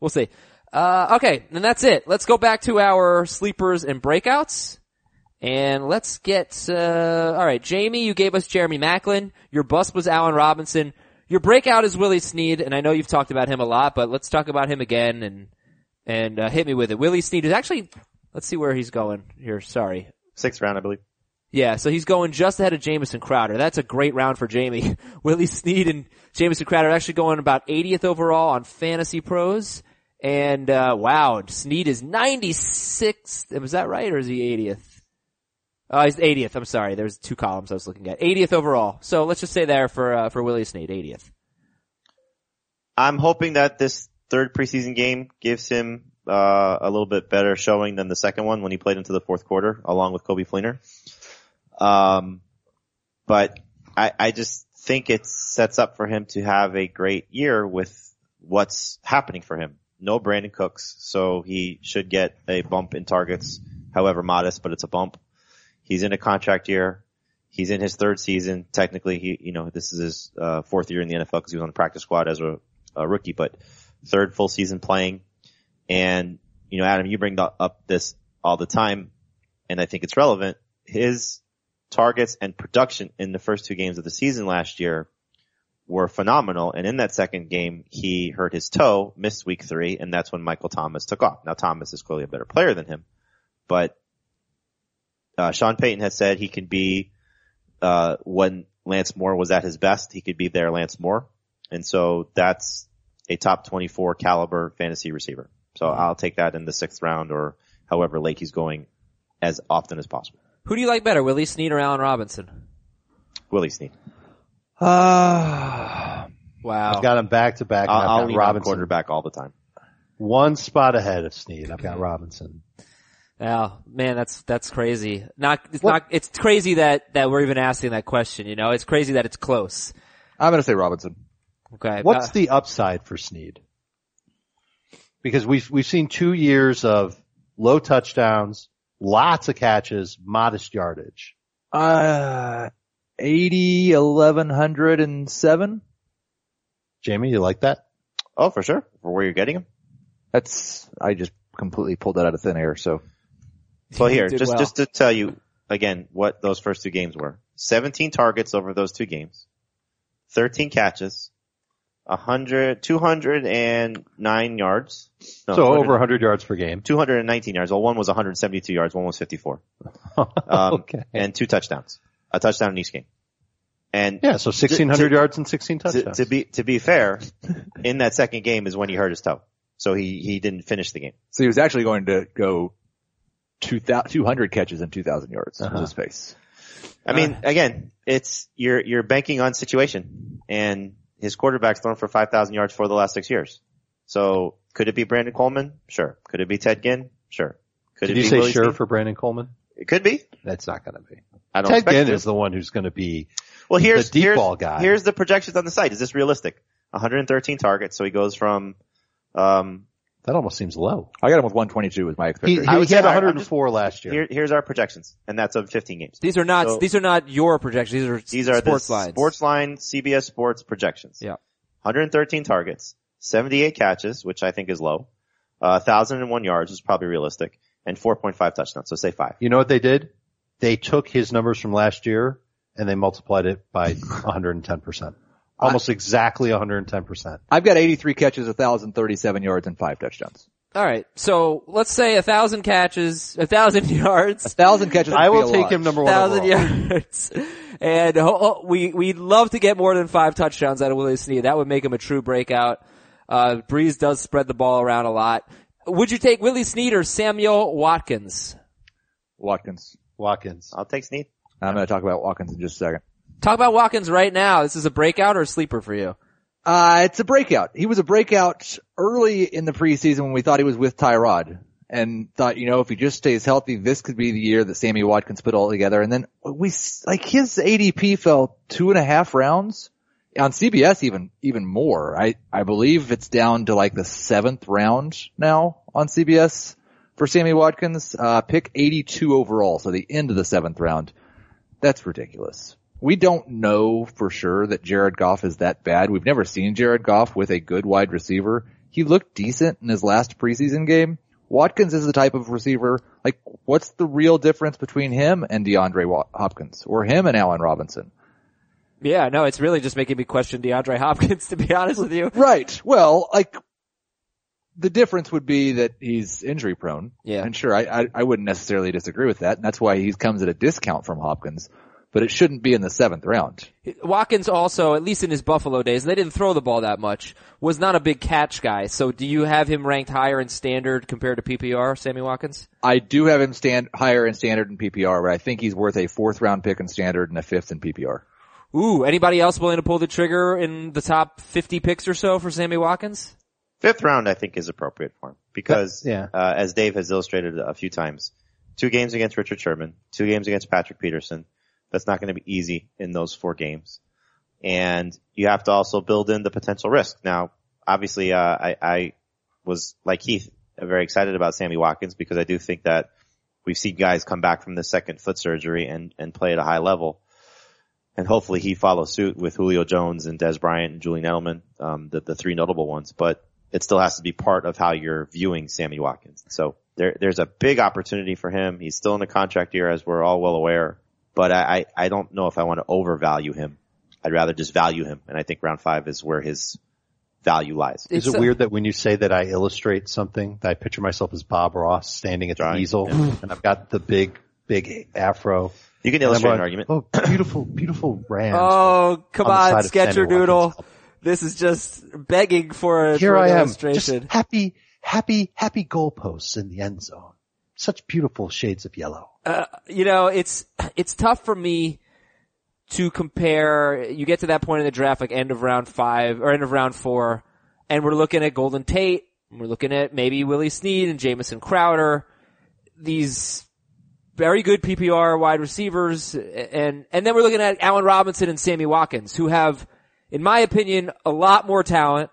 we'll see. Uh, okay, and that's it. Let's go back to our sleepers and breakouts, and let's get. Uh, all right, Jamey, you gave us Jeremy Maclin. Your bust was Allen Robinson. Your breakout is Willie Snead, and I know you've talked about him a lot, but let's talk about him again and and uh, hit me with it. Willie Snead is actually. Let's see where he's going here. Sorry, Sixth round, I believe. Yeah, so he's going just ahead of Jamison Crowder. That's a great round for Jamey. [laughs] Willie Snead and Jamison Crowder actually going about 80th overall on Fantasy Pros. And, uh, wow, Snead is 96th. Was that right or is he 80th? Oh, he's 80th. I'm sorry. There's two columns I was looking at. 80th overall. So let's just say there for, uh, for Willie Snead, 80th. I'm hoping that this third preseason game gives him uh, a little bit better showing than the second one when he played into the fourth quarter along with Coby Fleener. Um, but I, I just think it sets up for him to have a great year with what's happening for him. No Brandin Cooks, so he should get a bump in targets, however modest, but it's a bump. He's in a contract year. He's in his third season. Technically, he, you know, this is his uh, fourth year in the NFL because he was on the practice squad as a, a rookie, but third full season playing. And, you know, Adam, you bring up this all the time, and I think it's relevant. His targets and production in the first two games of the season last year were phenomenal. And in that second game, he hurt his toe, missed week three, and that's when Michael Thomas took off. Now Thomas is clearly a better player than him, but uh, Sean Payton has said he can be uh, when Lance Moore was at his best, he could be there Lance Moore. And so that's a top 24 caliber fantasy receiver. So I'll take that in the sixth round or however late he's going as often as possible. Who do you like better, Willie Snead or Allen Robinson? Willie Snead. Uh, Wow. I've got him back to back. and I'll, I've I'll got lean on Robinson quarterback all the time. one spot ahead of Snead. I've got Robinson. Yeah, man, that's that's crazy. Not it's What- not it's crazy that that we're even asking that question. You know, it's crazy that it's close. I'm gonna say Robinson. Okay, What's uh, the upside for Snead? Because we've we've seen two years of low touchdowns, lots of catches, modest yardage. Uh, 80, 1107. Jamey, you like that? Oh, for sure. For where you're getting him. That's, I just completely pulled that out of thin air. So Well, here, [laughs] just well. just to tell you again what those first two games were: 17 targets over those two games, 13 catches, 100, 209 yards. No, so 200 over 100 yards per game. 219 yards. Well, one was 172 yards, one was 54, [laughs] um, okay. and two touchdowns, a touchdown in each game. And Yeah, so 1600 to- yards and 16 to, touchdowns. to be to be fair, in that second game is when he hurt his toe, so he he didn't finish the game. So he was actually going to go 2,000 200 catches and 2,000 yards Uh-huh. in his pace. I mean, again, it's you're you're banking on situation, and his quarterback's thrown for five thousand yards for the last six years. So could it be Brandon Coleman? Sure. Could it be Ted Ginn? Sure. Could Did it you be say Willie sure for Brandon Coleman? It could be. That's not going to be. I don't Ted Ginn is the one who's going to be. Well, here's the deep here's, ball guy. Here's the projections on the site. Is this realistic? 113 targets, so he goes from. Um, That almost seems low. I got him with 122 was my He, expectation. he, I would he had say I- I'm 104 last year. here, here's our projections, and that's of 15 games. these are not So- these are not your projections. These are These are sports the lines. Sports line CBS Sports projections. Yeah. 113 targets, 78 catches, which I think is low, uh, 1,001 yards is probably realistic, and 4.5 touchdowns. So say five. You know what they did? They took his numbers from last year and they multiplied it by [laughs] 110%. Almost exactly 110%. I've got 83 catches, 1,037 yards and five touchdowns. All right, so let's say a thousand catches, a thousand [laughs] yards, a 1,000 catches. I would be will a take lot. him number one. one thousand yards, [laughs] and oh, we we'd love to get more than five touchdowns out of Willie Snead. That would make him a true breakout. Uh, Brees does spread the ball around a lot. Would you take Willie Snead or Samuel Watkins? Watkins. Watkins. I'll take Snead. I'm going to talk about Watkins in just a second. Talk about Watkins right now. This is a breakout or a sleeper for you? Uh, it's a breakout. He was a breakout early in the preseason when we thought he was with Tyrod and thought, you know, if he just stays healthy, this could be the year that Sammy Watkins put all together. And then we, like his ADP fell two and a half rounds on CBS even, even more. I, I believe it's down to like the seventh round now on CBS for Sammy Watkins, uh, pick 82 overall. So the end of the seventh round. That's ridiculous. We don't know for sure that Jared Goff is that bad. We've never seen Jared Goff with a good wide receiver. He looked decent in his last preseason game. Watkins is the type of receiver, like, what's the real difference between him and DeAndre Hopkins? Or him and Allen Robinson? Yeah, no, it's really just making me question DeAndre [laughs] Hopkins, to be honest with you. Right. Well, like, the difference would be that he's injury prone. Yeah. And sure, I, I, I wouldn't necessarily disagree with that. And that's why he comes at a discount from Hopkins. But it shouldn't be in the seventh round. Watkins also, at least in his Buffalo days, they didn't throw the ball that much, was not a big catch guy. So do you have him ranked higher in standard compared to PPR, Sammy Watkins? I do have him stand higher in standard and PPR, but I think he's worth a fourth round pick in standard and a fifth in PPR. Ooh, anybody else willing to pull the trigger in the top 50 picks or so for Sammy Watkins? Fifth round, I think, is appropriate for him because, Yeah. uh, as Dave has illustrated a few times, two games against Richard Sherman, two games against Patrick Peterson. That's not going to be easy in those four games, and you have to also build in the potential risk. Now, obviously, uh, I, I was like Keith, very excited about Sammy Watkins because I do think that we've seen guys come back from the second foot surgery and and play at a high level. And hopefully he follows suit with Julio Jones and Dez Bryant and Julian Edelman, um, the, the three notable ones. But it still has to be part of how you're viewing Sammy Watkins. So there, there's a big opportunity for him. He's still in a contract year, as we're all well aware. But I, I, I don't know if I want to overvalue him. I'd rather just value him. And I think round five is where his value lies. Is It's it a- weird that when you say that I illustrate something, that I picture myself as Bob Ross standing at the Drawing. easel and I've got the big, big afro. You can And I'm illustrate an argument. Oh, beautiful, beautiful [laughs] rams. Oh, come On the on, side of Sammy Sketcher Doodle. This is just begging for, a, Here for I an am, illustration. just happy, happy, happy goalposts in the end zone. Such beautiful shades of yellow. Uh, you know, it's it's tough for me to compare. You get to that point in the draft, like end of round five or end of round four, and we're looking at Golden Tate. We're looking at maybe Willie Snead and Jamison Crowder. These very good PPR wide receivers, and and then we're looking at Allen Robinson and Sammy Watkins, who have, in my opinion, a lot more talent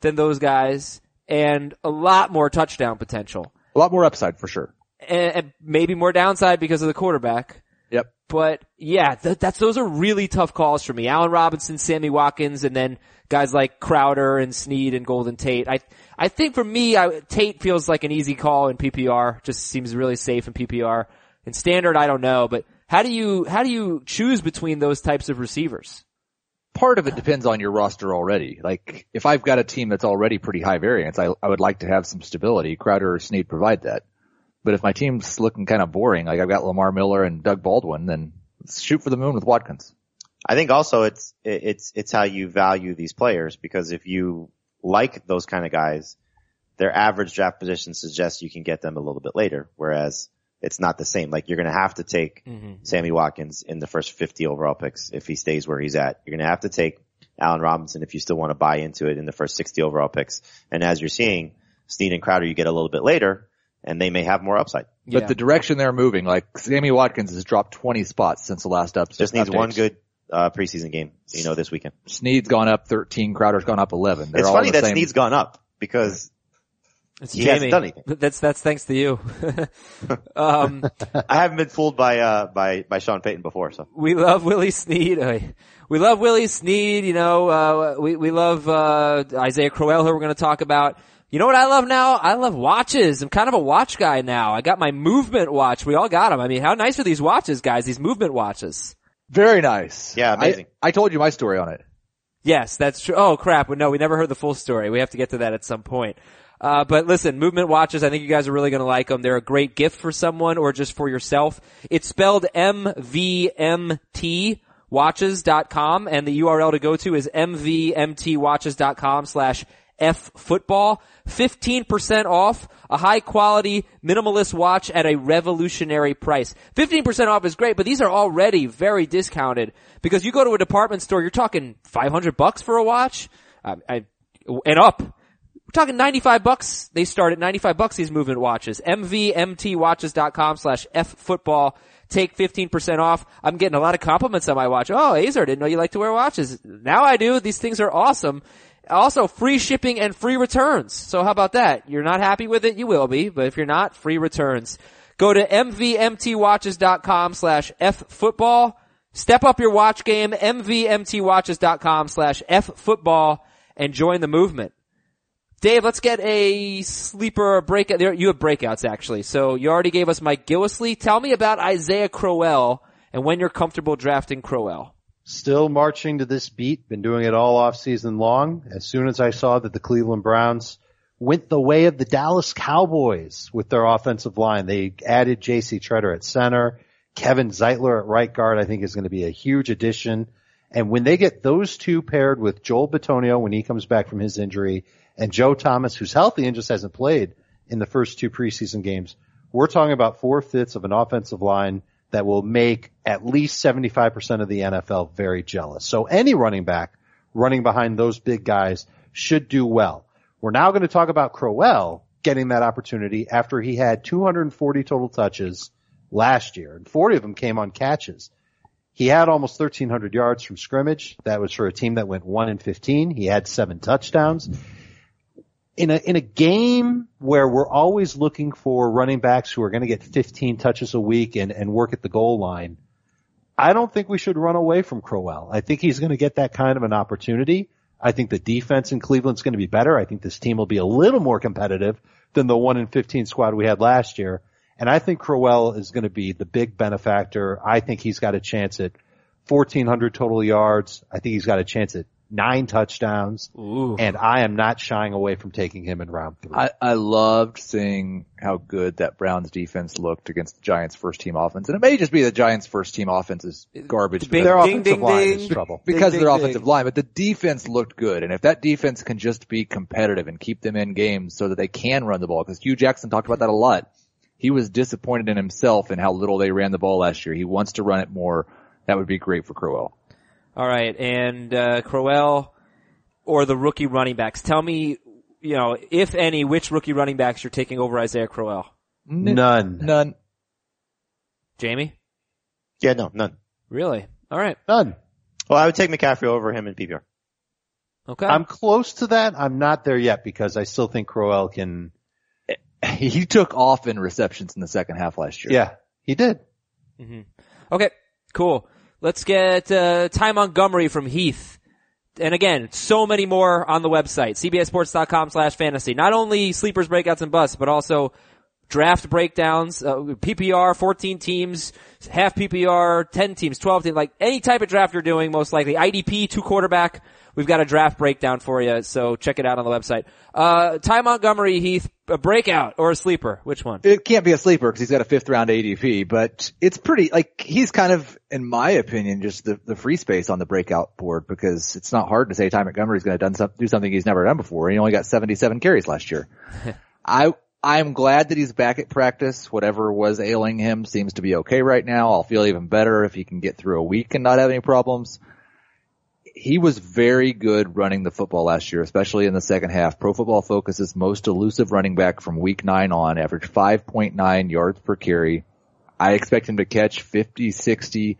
than those guys, and a lot more touchdown potential A lot more upside for sure. And, and maybe more downside because of the quarterback. Yep. But yeah, th- that's those are really tough calls for me. Allen Robinson, Sammy Watkins, and then guys like Crowder and Snead and Golden Tate. I I think for me, I, Tate feels like an easy call in PPR. Just seems really safe in PPR. In standard, I don't know, but how do you how do you choose between those types of receivers? Part of it depends on your roster already. Like, if I've got a team that's already pretty high variance, I, I would like to have some stability. Crowder or Snead provide that. But if my team's looking kind of boring, like I've got Lamar Miller and Doug Baldwin, then shoot for the moon with Watkins. I think also it's it's it's how you value these players because if you like those kind of guys, their average draft position suggests you can get them a little bit later, whereas it's not the same. Like you're going to have to take mm-hmm. Sammy Watkins in the first 50 overall picks if he stays where he's at. You're going to have to take Allen Robinson if you still want to buy into it in the first 60 overall picks. And as you're seeing, Snead and Crowder you get a little bit later, and they may have more upside. Yeah. But the direction they're moving, like Sammy Watkins has dropped 20 spots since the last episode. Just needs one good uh, preseason game, you know, this weekend. Snead's gone up 13, Crowder's gone up 11. They're it's all funny the that same- Snead's gone up because It's He hasn't done anything. That's that's thanks to you. [laughs] um, [laughs] I haven't been fooled by uh by by Sean Payton before, so we love Willie Snead. Uh, We love Willie Snead. You know, uh, we we love uh, Isaiah Crowell, who we're going to talk about. You know what I love now? I love watches. I'm kind of a watch guy now. I got my movement watch. We all got them. I mean, how nice are these watches, guys? These movement watches. Very nice. Yeah, amazing. I, I told you my story on it. Yes, that's true. Oh crap! No, we never heard the full story. We have to get to that at some point. Uh, but listen, movement watches. I think you guys are really going to like them. They're a great gift for someone or just for yourself. It's spelled MVMT watches.com and the URL to go to is mvmtwatches.com slash F football. 15% off a high quality minimalist watch at a revolutionary price. 15% off is great, but these are already very discounted because you go to a department store, you're talking 500 bucks for a watch, um, I, and up. We're talking 95 bucks. They start at 95 bucks, these movement watches. MVMTwatches.com slash F football. Take 15% off. I'm getting a lot of compliments on my watch. Oh, Aizer, didn't know you like to wear watches. Now I do. These things are awesome. Also, free shipping and free returns. So how about that? You're not happy with it? You will be. But if you're not, free returns. Go to mvmtwatches.com slash ffootball. Step up your watch game, mvmtwatches.com slash ffootball, and join the movement. Dave, let's get a sleeper breakout. You have breakouts actually. So you already gave us Mike Gillislee. Tell me about Isaiah Crowell and when you're comfortable drafting Crowell. Still marching to this beat. Been doing it all off season long. As soon as I saw that the Cleveland Browns went the way of the Dallas Cowboys with their offensive line, they added J.C. Tretter at center. Kevin Zeitler at right guard, I think is going to be a huge addition. And when they get those two paired with Joel Bitonio when he comes back from his injury and Joe Thomas, who's healthy and just hasn't played in the first two preseason games, we're talking about four fifths of an offensive line that will make at least 75% of the NFL very jealous. So any running back running behind those big guys should do well. We're now going to talk about Crowell getting that opportunity after he had 240 total touches last year and 40 of them came on catches. He had almost 1300 yards from scrimmage. That was for a team that went 1 and 15. He had seven touchdowns. In a, in a game where we're always looking for running backs who are going to get 15 touches a week and, and work at the goal line, I don't think we should run away from Crowell. I think he's going to get that kind of an opportunity. I think the defense in Cleveland's going to be better. I think this team will be a little more competitive than the 1 in 15 squad we had last year. And I think Crowell is going to be the big benefactor. I think he's got a chance at 1400 total yards. I think he's got a chance at nine touchdowns, Ooh. and I am not shying away from taking him in round three. I, I loved seeing how good that Browns defense looked against the Giants first team offense. And it may just be the Giants first team offense is garbage Bing, because, Their ding, offensive ding, line ding. is trouble. because ding, of their ding, offensive line, but the defense looked good. And if that defense can just be competitive and keep them in games so that they can run the ball, because Hue Jackson talked about that a lot. He was disappointed in himself and how little they ran the ball last year. He wants to run it more. That would be great for Crowell. All right, and uh, Crowell or the rookie running backs. Tell me, you know, if any, which rookie running backs you're taking over Isaiah Crowell? None. None. Jamey? Yeah, no, none. Really? All right. None. Well, I would take McCaffrey over him in PPR. Okay. I'm close to that. I'm not there yet because I still think Crowell can. [laughs] He took off in receptions in the second half last year. Yeah, he did. Mm-hmm. Okay, cool. Let's get uh, Ty Montgomery from Heath. And again, so many more on the website, cbssports.com slash fantasy. Not only sleepers, breakouts, and busts, but also draft breakdowns, uh, PPR, 14 teams, half PPR, 10 teams, 12 teams, like any type of draft you're doing, most likely. IDP, two quarterback. We've got a draft breakdown for you, so check it out on the website. Uh, Ty Montgomery, Heath, a breakout or a sleeper? Which one? It can't be a sleeper because he's got a fifth round ADP, but it's pretty, like, he's kind of, in my opinion, just the, the free space on the breakout board because it's not hard to say Ty Montgomery's going to done some, do something he's never done before. He only got 77 carries last year. [laughs] I, I'm glad that he's back at practice. Whatever was ailing him seems to be okay right now. I'll feel even better if he can get through a week and not have any problems. He was very good running the football last year, especially in the second half. Pro Football Focus's most elusive running back from week nine on averaged 5.9 yards per carry. I expect him to catch 50, 60,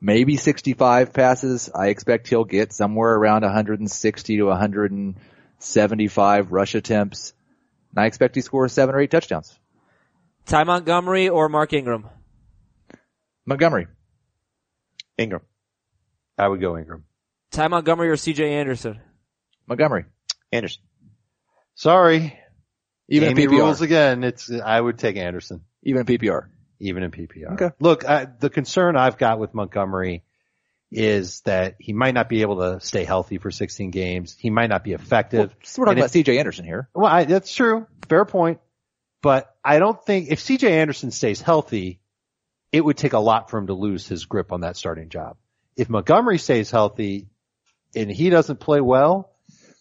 maybe 65 passes. I expect he'll get somewhere around 160 to 175 rush attempts. And I expect he scores seven or eight touchdowns. Ty Montgomery or Mark Ingram? Montgomery. Ingram. I would go Ingram. Ty Montgomery or CJ Anderson? Montgomery. Anderson. Sorry. Even Amy in PPR. rules again. It's I would take Anderson Even in PPR. even in PPR. Okay. Look, I, the concern I've got with Montgomery is that he might not be able to stay healthy for 16 games. He might not be effective. So we're talking And about CJ Anderson here. Well, I, that's true. Fair point. But I don't think if CJ Anderson stays healthy, it would take a lot for him to lose his grip on that starting job. If Montgomery stays healthy and he doesn't play well,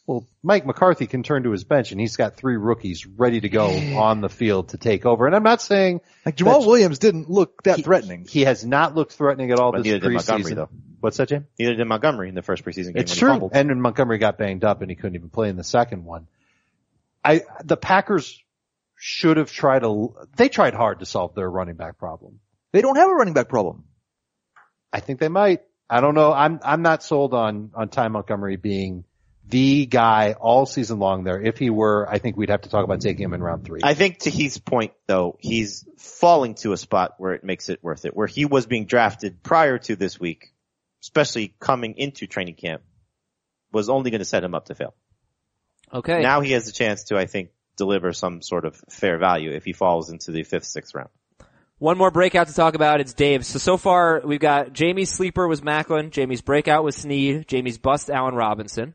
well, Mike McCarthy can turn to his bench and he's got three rookies ready to go on the field to take over. And I'm not saying Like Jamal That's- Williams didn't look that he- threatening. He has not looked threatening at all But this neither did Montgomery, preseason. though. What's that, Jim? Neither did Montgomery in the first preseason game. It's when true. fumbled. And Montgomery got banged up and he couldn't even play in the second one. I, the Packers should have tried to, they tried hard to solve their running back problem. They don't have a running back problem. I think they might. I don't know. I'm, I'm not sold on, on Ty Montgomery being the guy all season long there. If he were, I think we'd have to talk about taking him in round three. I think to Heath's point though, he's falling to a spot where it makes it worth it, where he was being drafted prior to this week, especially coming into training camp, was only going to set him up to fail. Okay. Now he has a chance to, I think, deliver some sort of fair value if he falls into the fifth, sixth round. One more breakout to talk about. It's Dave's. So, so far we've got Jamey's sleeper was Maclin. Jamey's breakout was Snead. Jamey's bust Allen Robinson.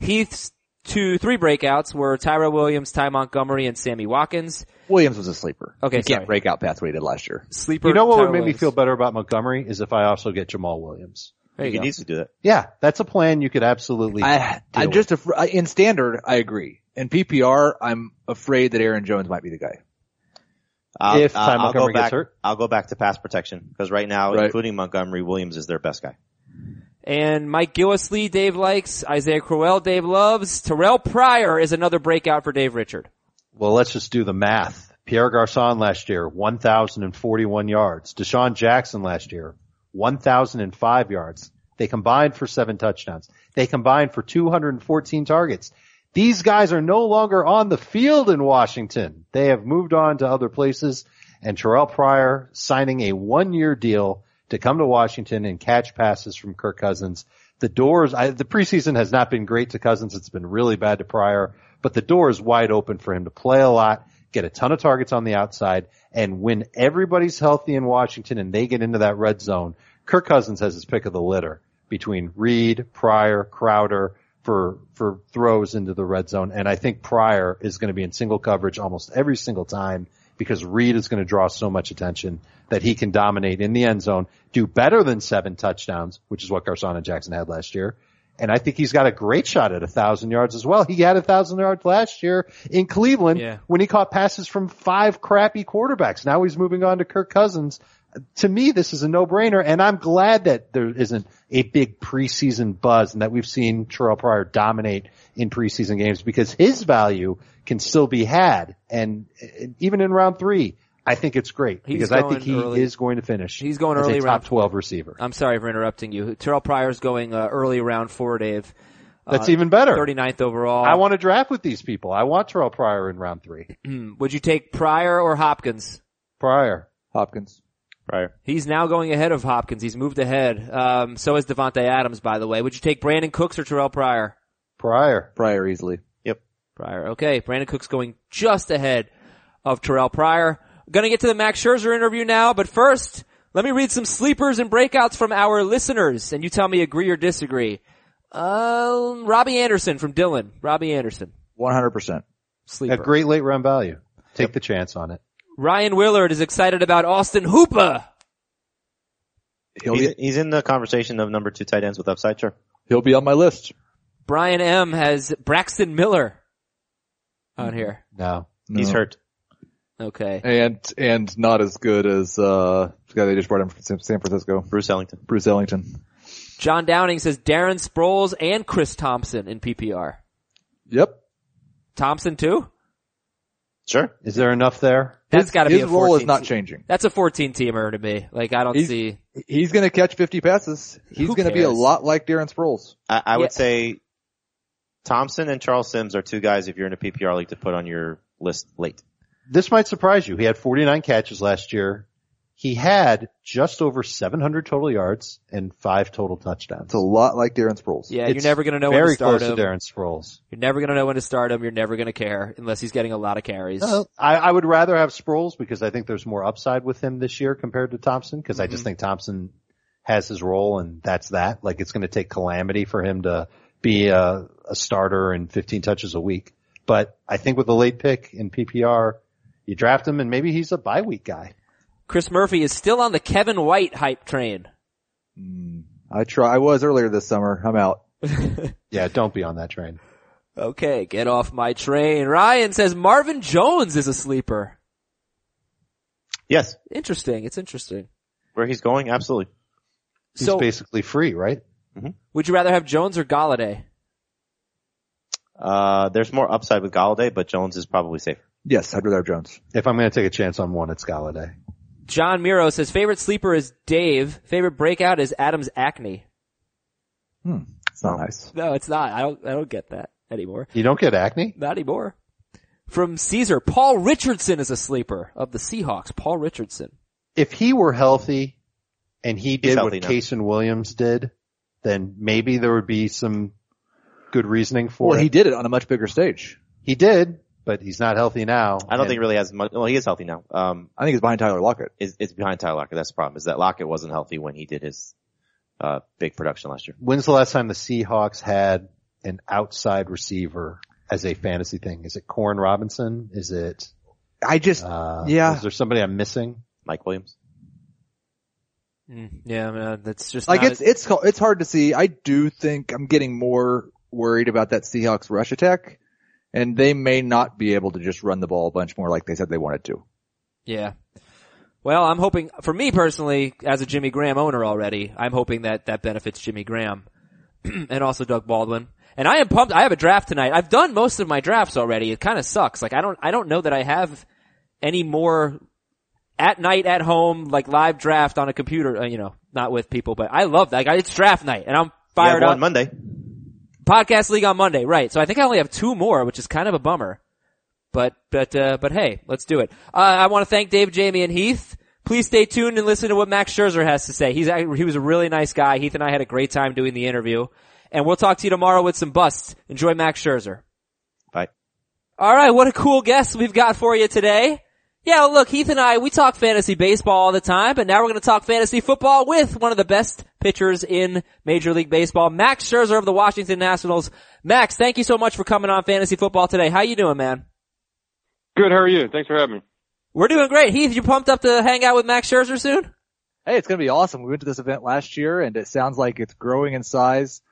Heath's two, three breakouts were Tyrell Williams, Ty Montgomery, and Sammy Watkins. Williams was a sleeper. Okay, he sorry. can't break out past what he did last year. Sleeper. you know what Tyra would make me feel better about Montgomery is if I also get Jamaal Williams. There You you can easily do that. Yeah, that's a plan you could absolutely. I, I just, af- in standard, I agree. In PPR, I'm afraid that Aaron Jones might be the guy. I'll, If I'll- Ty I'll Montgomery go gets back, hurt? I'll go back to pass protection because right now, Right. including Montgomery, Williams is their best guy. And Mike Gillislee, Dave likes. Isaiah Crowell, Dave loves. Terrelle Pryor is another breakout for Dave Richard. Well, let's just do the math. Pierre Garcon last year, 1,041 yards. DeSean Jackson last year, 1,005 yards. They combined for seven touchdowns. They combined for 214 targets. These guys are no longer on the field in Washington. They have moved on to other places and Terrelle Pryor signing a one year deal to come to Washington and catch passes from Kirk Cousins. The doors, I, the preseason has not been great to Cousins. It's been really bad to Pryor, but the door is wide open for him to play a lot, get a ton of targets on the outside, and when everybody's healthy in Washington and they get into that red zone, Kirk Cousins has his pick of the litter between Reed, Pryor, Crowder for, for throws into the red zone. And I think Pryor is going to be in single coverage almost every single time because Reed is going to draw so much attention that he can dominate in the end zone, do better than seven touchdowns, which is what Garcon and Jackson had last year. And I think he's got a great shot at a thousand yards as well. He had a thousand yards last year in Cleveland Yeah. when he caught passes from five crappy quarterbacks. Now he's moving on to Kirk Cousins. To me, this is a no-brainer, and I'm glad that there isn't a big preseason buzz and that we've seen Terrelle Pryor dominate in preseason games because his value can still be had. And uh, even in round three, I think it's great He's because I think he early- is going to finish. He's going as early a top round- 12 receiver. I'm sorry for interrupting you. Terrelle Pryor's going uh, early round four, Dave. That's even better. 39th overall. I want to draft with these people. I want Terrelle Pryor in round three. [clears throat] Would you take Pryor or Hopkins? Pryor. Hopkins. Pryor. He's now going ahead of Hopkins. He's moved ahead. Um, so is Davante Adams, by the way. Would you take Brandin Cooks or Terrelle Pryor? Pryor. Pryor easily. Yep. Pryor. Okay, Brandin Cook's going just ahead of Terrelle Pryor. Gonna get to the Max Scherzer interview now, but first, let me read some sleepers and breakouts from our listeners, and you tell me agree or disagree. Um, Robbie Anderson from Dylan. Robbie Anderson. 100%. A Sleeper. great late round value. Take the chance on it. Ryan Willard is excited about Austin Hooper. He'll He's, be, he's in the conversation of number two tight ends with upside, sure. he'll be on my list. Brian M has Braxton Miller on here. No. He's hurt. Okay. And, and not as good as, uh, the guy they just brought in from San- San Francisco. Bruce Ellington. Bruce Ellington. John Downing says Darren Sproles and Chris Thompson in PPR. Yep. Thompson too? Sure. Is there enough there? That's his, gotta be his role is not te- changing. That's a 14 teamer to me. Like I don't He's- see. He's gonna catch 50 passes. He's gonna be a lot like Darren Sproles. I, I Yeah. would say Thompson and Charles Sims are two guys if you're in a PPR league to put on your list late. This might surprise you. He had 49 catches last year. He had just over 700 total yards and five total touchdowns. It's a lot like Darren Sproles. Yeah, It's you're never gonna know when to very start close him. to Darren Sproles. You're never gonna know when to start him. You're never gonna care unless he's getting a lot of carries. Uh, I, I would rather have Sproles because I think there's more upside with him this year compared to Thompson because I Mm-hmm. just think Thompson has his role and that's that. Like it's going to take calamity for him to be a, a starter and 15 touches a week. But I think with the late pick in PPR, you draft him and maybe he's a bye week guy. Chris Murphy is still on the Kevin White hype train. I try, I was earlier this summer. I'm out. [laughs] Yeah, don't be on that train. Okay, get off my train. Ryan says Marvin Jones is a sleeper. Yes. Interesting. It's interesting. Where he's going, absolutely. He's So, basically free, right? would you rather have Jones or Golladay? Uh, there's more upside with Golladay, but Jones is probably safer. Yes, I'd rather have Jones. If I'm going to take a chance on one, it's Golladay. John Miro says favorite sleeper is Dave. Favorite breakout is Adam's acne. Hmm. It's not nice. No, it's not. I don't. I don't get that anymore. You don't get acne? Not anymore. From Caesar, Paul Richardson is a sleeper of the Seahawks. Paul Richardson. If he were healthy and he did what healthy now. Casey Williams did, then maybe there would be some good reasoning for Well, it. he did it on a much bigger stage. He did, but he's not healthy now. I don't And think he really has much, well, he is healthy now. Um, I think it's behind Tyler Lockett. it's, it's behind Tyler Lockett. That's the problem is that Lockett wasn't healthy when he did his, uh, big production last year. When's the last time the Seahawks had an outside receiver as a fantasy thing? Is it Koren Robinson? Is it, I just, uh, Yeah. is there somebody I'm missing? Mike Williams. Mm, yeah, I man, that's just like not it's, it's, it's hard to see. I do think I'm getting more worried about that Seahawks rush attack and they may not be able to just run the ball a bunch more like they said they wanted to. Yeah. Well, I'm hoping, for me personally, as a Jimmy Graham owner already, I'm hoping that that benefits Jimmy Graham [clears throat] and also Doug Baldwin. And I am pumped. I have a draft tonight. I've done most of my drafts already. It kind of sucks. Like I don't, I don't know that I have any more at night at home, like live draft on a computer, uh, you know, not with people, but I love that. Like, It's draft night and I'm We have fired one up. Monday. Podcast League on Monday, right. So I think I only have two more, which is kind of a bummer. But, but, uh, but hey, let's do it. Uh, I want to thank Dave, Jamey, and Heath. Please stay tuned and listen to what Max Scherzer has to say. He's, he was a really nice guy. Heath and I had a great time doing the interview. And we'll talk to you tomorrow with some busts. Enjoy Max Scherzer. Bye. Alright, what a cool guest we've got for you today. Yeah, look, Heath and I, we talk fantasy baseball all the time, but now we're going to talk fantasy football with one of the best pitchers in Major League Baseball, Max Scherzer of the Washington Nationals. Max, thank you so much for coming on fantasy football today. How you doing, man? Good. How are you? Thanks for having me. We're doing great. Heath, you pumped up to hang out with Max Scherzer soon? Hey, it's going to be awesome. We went to this event last year and it sounds like it's growing in size.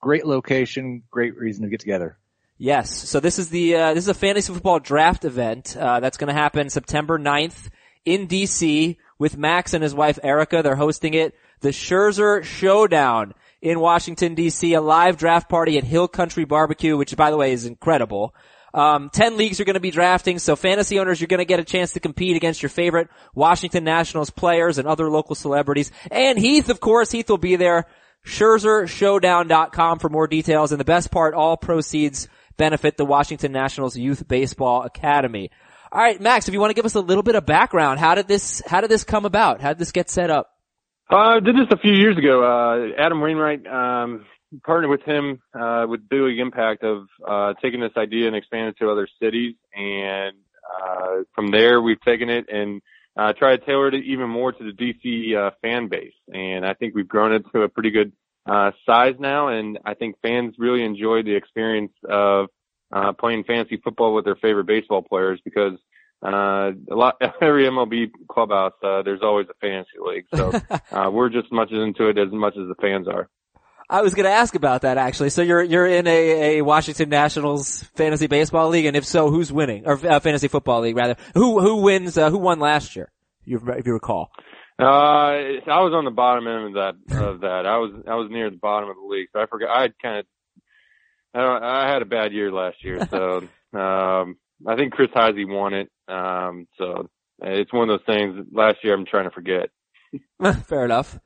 Great location, great reason to get together. Yes. So this is the uh, this is a fantasy football draft event uh, that's going to happen September 9th in DC with Max and his wife Erica. They're hosting it. The Scherzer Showdown in Washington DC, a live draft party at Hill Country Barbecue, which by the way is incredible. Um, 10 leagues are going to be drafting, so fantasy owners, you're going to get a chance to compete against your favorite Washington Nationals players and other local celebrities. And Heath, of course, Heath will be there. ScherzerShowdown.com for more details. And the best part, all proceeds benefit the Washington Nationals Youth Baseball Academy. All right, Max, if you want to give us a little bit of background, how did this how did this come about? How did this get set up? Uh, I did this a few years ago. Uh, Adam Wainwright, um, partnered with him, uh, with Big Impact of, uh, taking this idea and expanding it to other cities. And, uh, from there we've taken it and, uh, tried to tailor it even more to the DC, uh, fan base. And I think we've grown it to a pretty good, uh, size now. And I think fans really enjoy the experience of, uh, playing fantasy football with their favorite baseball players because uh, a lot, [laughs] every MLB clubhouse, uh, there's always a fantasy league. So, [laughs] uh, we're just as much into it as much as the fans are. I was going to ask about that actually. So you're you're in a, a Washington Nationals fantasy baseball league, and if so, who's winning or uh, fantasy football league rather? Who who wins? Uh, who won last year? If you, if you recall. Uh, I was on the bottom end of that, of that. I was, I was near the bottom of the league. So I forgot, I had kind of, I, I had a bad year last year. So, [laughs] um, I think Chris Heisey won it. Um, so it's one of those things last year I'm trying to forget. [laughs] Fair enough.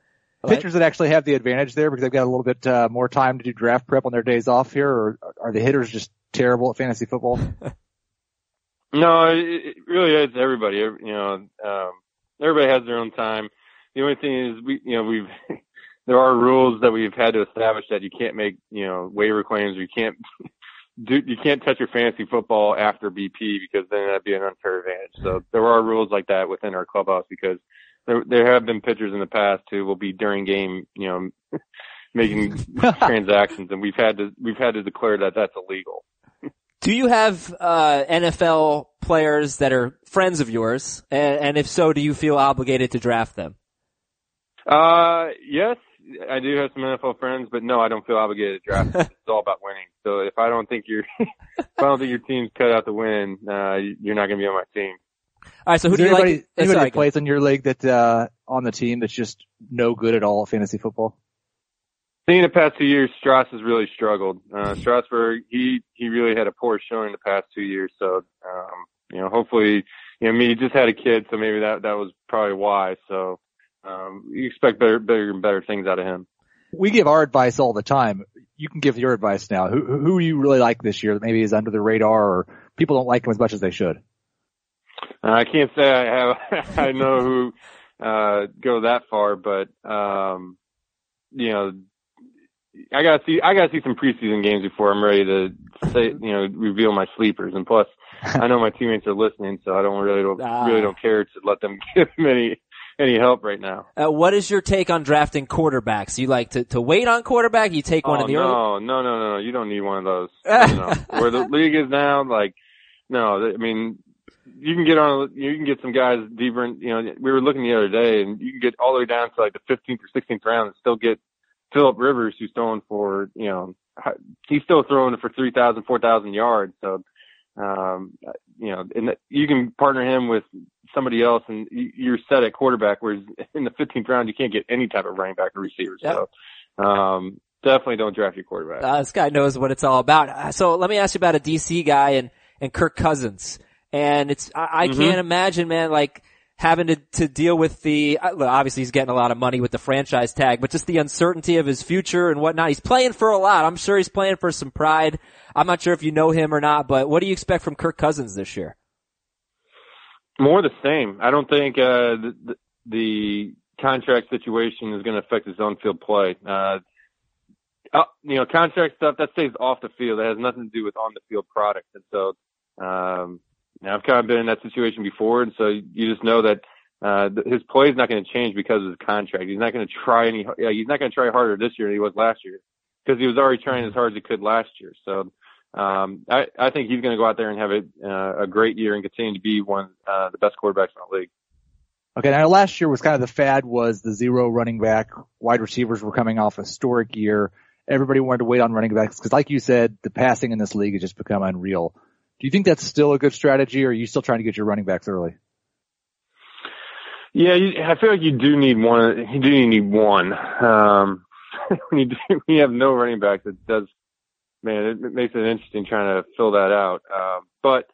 Pitchers that actually have the advantage there because they've got a little bit uh, more time to do draft prep on their days off here, or are the hitters just terrible at fantasy football? [laughs] no, it, it really is everybody. You know, um, everybody has their own time. The only thing is, we, you know, we've [laughs] there are rules that we've had to establish that you can't make, you know, waiver claims. You can't [laughs] do you can't touch your fantasy football after BP because then that'd be an unfair advantage. So there are rules like that within our clubhouse because there there have been pitchers in the past who will be during game, you know, [laughs] making transactions, and we've had to we've had to declare that that's illegal. Do you have uh, NFL players that are friends of yours, and, and if so, do you feel obligated to draft them? Uh, yes, I do have some NFL friends, but no, I don't feel obligated to draft. [laughs] it's all about winning. So if I don't think you're, [laughs] if I don't think your team's cut out to win, uh, you're not going to be on my team. All right. So who Is do you anybody, like? anybody sorry, plays in your league that uh, on the team that's just no good at all at fantasy football? In the past two years, Strauss has really struggled. Uh, Strasburg, he, he really had a poor showing the past two years. So, um, you know, hopefully, you know, I mean, he just had a kid, so maybe that, that was probably why. So, um, you expect better, bigger and better things out of him. We give our advice all the time. You can give your advice now. Who who you really like this year that maybe is under the radar or people don't like him as much as they should? Uh, I can't say I have, [laughs] I know who, uh, go that far, but, um, you know, I gotta see, I gotta see some preseason games before I'm ready to say, [laughs] you know, reveal my sleepers. And plus, I know my teammates are listening, so I don't really, don't, Ah. really don't care to let them [laughs] give them any, any help right now. Uh, what is your take on drafting quarterbacks? You like to, to wait on quarterback? You take one oh, in the early. no, no, no, no, no. You don't need one of those. [laughs] no. Where the league is now, like, no, I mean, you can get on, you can get some guys deeper in, you know, we were looking the other day and you can get all the way down to like the 15th or 16th round and still get Philip Rivers who's throwing for, you know, he's still throwing for 3,000, 4,000 yards. So, um, you know, and you can partner him with somebody else and you're set at quarterback, whereas in the 15th round, you can't get any type of running back or receiver. Yep. So, um, definitely don't draft your quarterback. Uh, this guy knows what it's all about. Uh, So let me ask you about a DC guy and, and Kirk Cousins. And it's, I, I Mhm. can't imagine, man, like having to, to deal with the, uh, obviously he's getting a lot of money with the franchise tag, but just the uncertainty of his future and whatnot. He's playing for a lot. I'm sure he's playing for some pride. I'm not sure if you know him or not, but what do you expect from Kirk Cousins this year? More the same. I don't think uh, the, the, contract situation is going to affect his on-field play. Uh, uh, you know, contract stuff that stays off the field. That has nothing to do with on-the-field product. And so, um, Now I've kind of been in that situation before, and so you just know that uh, his play is not going to change because of his contract. He's not going to try any. Yeah, he's not going to try harder this year than he was last year because he was already trying as hard as he could last year. So um, I, I think he's going to go out there and have a, uh, a great year and continue to be one uh, the best quarterbacks in the league. Okay, now last year was kind of the fad was the zero running back. Wide receivers were coming off a historic year. Everybody wanted to wait on running backs because, like you said, the passing in this league has just become unreal. Do you think that's still a good strategy, or are you still trying to get your running backs early? Yeah, you, I feel like you do need one. You do need one. Um, [laughs] when you do, when you have no running back, that does, man, it, it makes it interesting trying to fill that out. Uh, but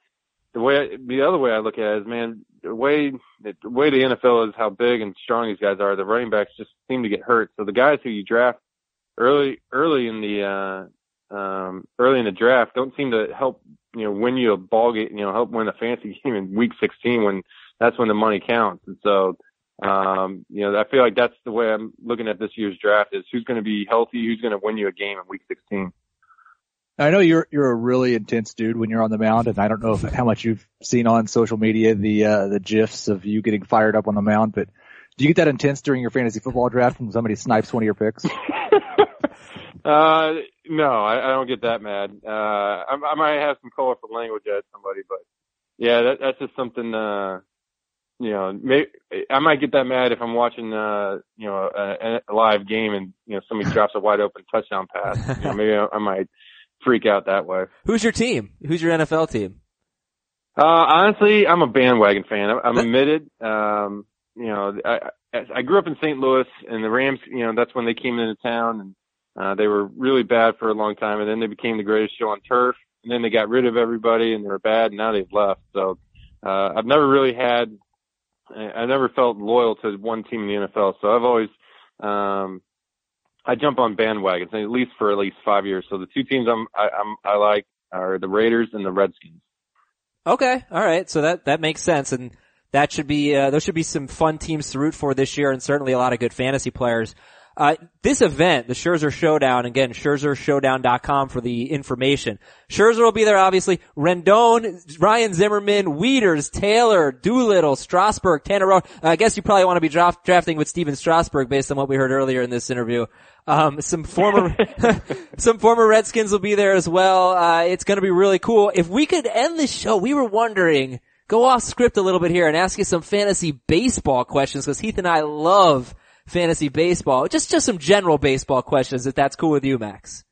the way, the other way I look at it is, man, the way, the way the NFL is, how big and strong these guys are, the running backs just seem to get hurt. So the guys who you draft early, early in the, uh, um, early in the draft don't seem to help, you know, win you a ball game, you know, help win a fancy [laughs] game in week 16 when that's when the money counts. And so, um, you know, I feel like that's the way I'm looking at this year's draft is who's going to be healthy, who's going to win you a game in week 16. I know you're you're a really intense dude when you're on the mound, and I don't know if, how much you've seen on social media the uh, the gifs of you getting fired up on the mound. But do you get that intense during your fantasy football draft when somebody snipes one of your picks? [laughs] uh, no, I, I don't get that mad. Uh, I, I might have some colorful language at somebody, but yeah, that, that's just something. Uh, you know, may, I might get that mad if I'm watching, uh, you know, a, a live game and you know somebody drops a wide open touchdown pass. You know, maybe I, I might freak out that way. Who's your team? Who's your NFL team? Uh, honestly, I'm a bandwagon fan. I'm admitted. Um, you know, I, I grew up in St. Louis and the Rams, you know, that's when they came into town and, uh, they were really bad for a long time and then they became the greatest show on turf and then they got rid of everybody and they were bad and now they've left. So, uh, I've never really had, I never felt loyal to one team in the NFL. So I've always, um, I jump on bandwagons at least for at least five years. So the two teams I'm I, I'm I like are the Raiders and the Redskins. Okay, all right. So that that makes sense, and that should be uh, those should be some fun teams to root for this year, and certainly a lot of good fantasy players. Uh, this event, the Scherzer Showdown, again, ScherzerShowdown.com for the information. Scherzer will be there, obviously. Rendon, Ryan Zimmerman, Wieters, Taylor, Doolittle, Strasburg, Tanner Roark. Uh, I guess you probably want to be draft, drafting with Stephen Strasburg based on what we heard earlier in this interview. Um, some former, [laughs] [laughs] some former Redskins will be there as well. Uh, it's going to be really cool. If we could end the show, we were wondering, go off script a little bit here and ask you some fantasy baseball questions because Heath and I love fantasy baseball. Just, just some general baseball questions if that's cool with you, Max.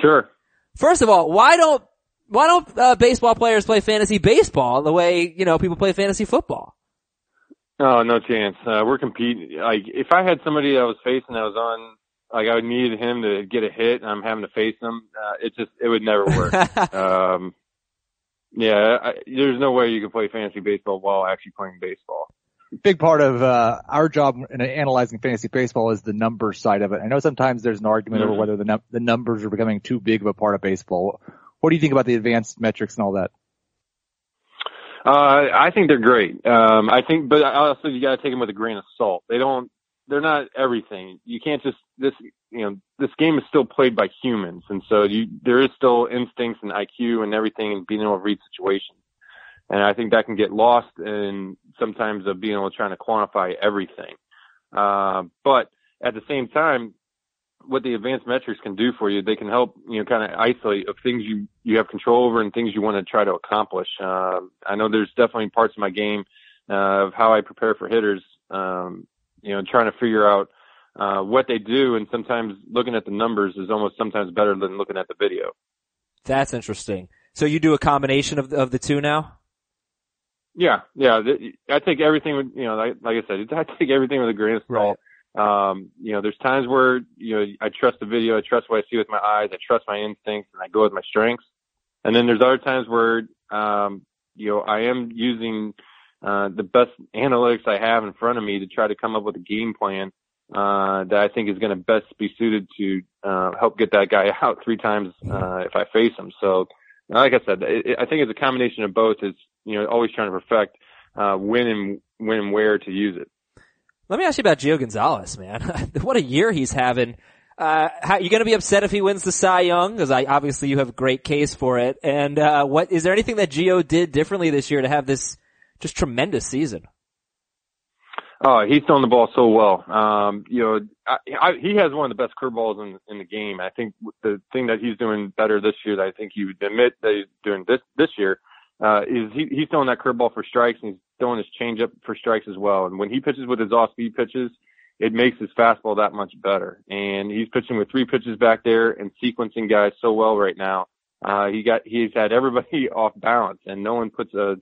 Sure. First of all, why don't, why don't, uh, baseball players play fantasy baseball the way, you know, people play fantasy football? Oh, no chance. Uh, we're competing. Like, if I had somebody I was facing that was on, like, I would need him to get a hit and I'm having to face him, uh, it just, it would never work. [laughs] um, yeah, I, there's no way you can play fantasy baseball while actually playing baseball big part of uh, our job in analyzing fantasy baseball is the numbers side of it. I know sometimes there's an argument mm-hmm. over whether the num- the numbers are becoming too big of a part of baseball. What do you think about the advanced metrics and all that? Uh, I think they're great. Um, I think, but also you got to take them with a grain of salt. They don't. They're not everything. You can't just this. You know, this game is still played by humans, and so you there is still instincts and IQ and everything, and being able to read situations. And I think that can get lost in sometimes of being able to try to quantify everything. Uh, but at the same time, what the advanced metrics can do for you, they can help, you know, kind of isolate of things you, you have control over and things you want to try to accomplish. Uh, I know there's definitely parts of my game, uh, of how I prepare for hitters, um, you know, trying to figure out, uh, what they do. And sometimes looking at the numbers is almost sometimes better than looking at the video. That's interesting. So you do a combination of, of the two now? Yeah, yeah. I take everything with, you know, like, like I said, [laughs] I take everything with a grain of salt. Right. Um, you know, there's times where, you know, I trust the video, I trust what I see with my eyes, I trust my instincts, and I go with my strengths. And then there's other times where, um, you know, I am using, uh, the best analytics I have in front of me to try to come up with a game plan, uh, that I think is going to best be suited to, uh, help get that guy out three times, uh, if I face him. So, like I said, it, I think it's a combination of both. It's you know always trying to perfect uh, when and when and where to use it. Let me ask you about Gio Gonzalez, man. [laughs] what a year he's having. Uh, how, you going to be upset if he wins the Cy Young? Because I obviously you have a great case for it. And uh, what is there anything that Gio did differently this year to have this just tremendous season? Oh, he's throwing the ball so well. Um, you know, I, I, he has one of the best curveballs in in the game. I think the thing that he's doing better this year, that I think he would admit that he's doing this this year, uh, is he, he's throwing that curveball for strikes and he's throwing his changeup for strikes as well. And when he pitches with his off speed pitches, it makes his fastball that much better. And he's pitching with three pitches back there and sequencing guys so well right now. Uh, he got, he's had everybody [laughs] off balance and no one puts a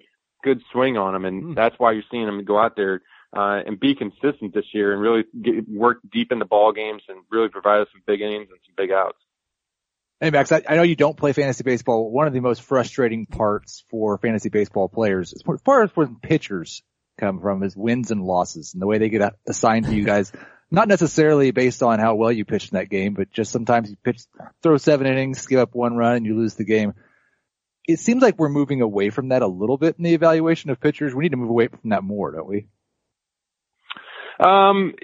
good swing on him. And mm. that's why you're seeing him go out there, uh, and be consistent this year and really get, work deep in the ball games and really provide us some big innings and some big outs. Hey Max, I, I, know you don't play fantasy baseball. One of the most frustrating parts for fantasy baseball players, as far as when pitchers come from, is wins and losses and the way they get assigned to you guys. [laughs] Not necessarily based on how well you pitched in that game, but just sometimes you pitch, throw seven innings, give up one run, and you lose the game. It seems like we're moving away from that a little bit in the evaluation of pitchers. We need to move away from that more, don't we? Um,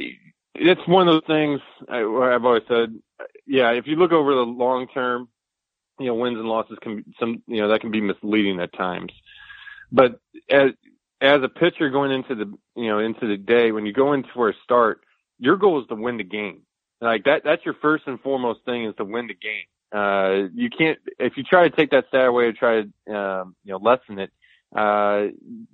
it's one of those things I, I've always said. Yeah, if you look over the long term, you know, wins and losses can some, you know, that can be misleading at times. But as as a pitcher going into the, you know, into the day, when you go in for a start, your goal is to win the game. Like that, that's your first and foremost thing is to win the game. Uh, you can't, if you try to take that stat away or try to, um, you know, lessen it, uh,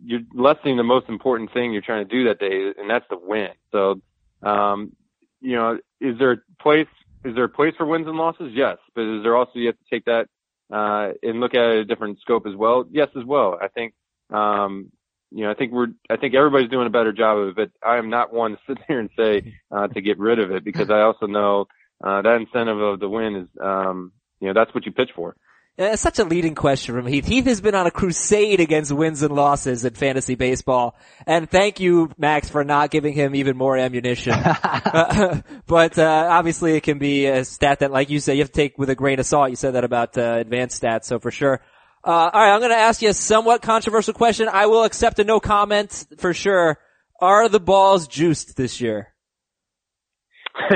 you're lessening the most important thing you're trying to do that day, and that's the win. So, um, you know, is there a place, is there a place for wins and losses? Yes. But is there also, you have to take that, uh, and look at a different scope as well? Yes, as well. I think, um, you know, I think we're, I think everybody's doing a better job of it, but I am not one to sit there and say, uh, to get rid of it because I also know, uh, that incentive of the win is, um, you know, that's what you pitch for. Uh, such a leading question from Heath. Heath has been on a crusade against wins and losses in fantasy baseball. And thank you, Max, for not giving him even more ammunition. [laughs] uh, [laughs] but, uh, obviously it can be a stat that, like you say, you have to take with a grain of salt. You said that about, uh, advanced stats, so for sure. Uh, alright, I'm gonna ask you a somewhat controversial question. I will accept a no comment for sure. Are the balls juiced this year? [laughs]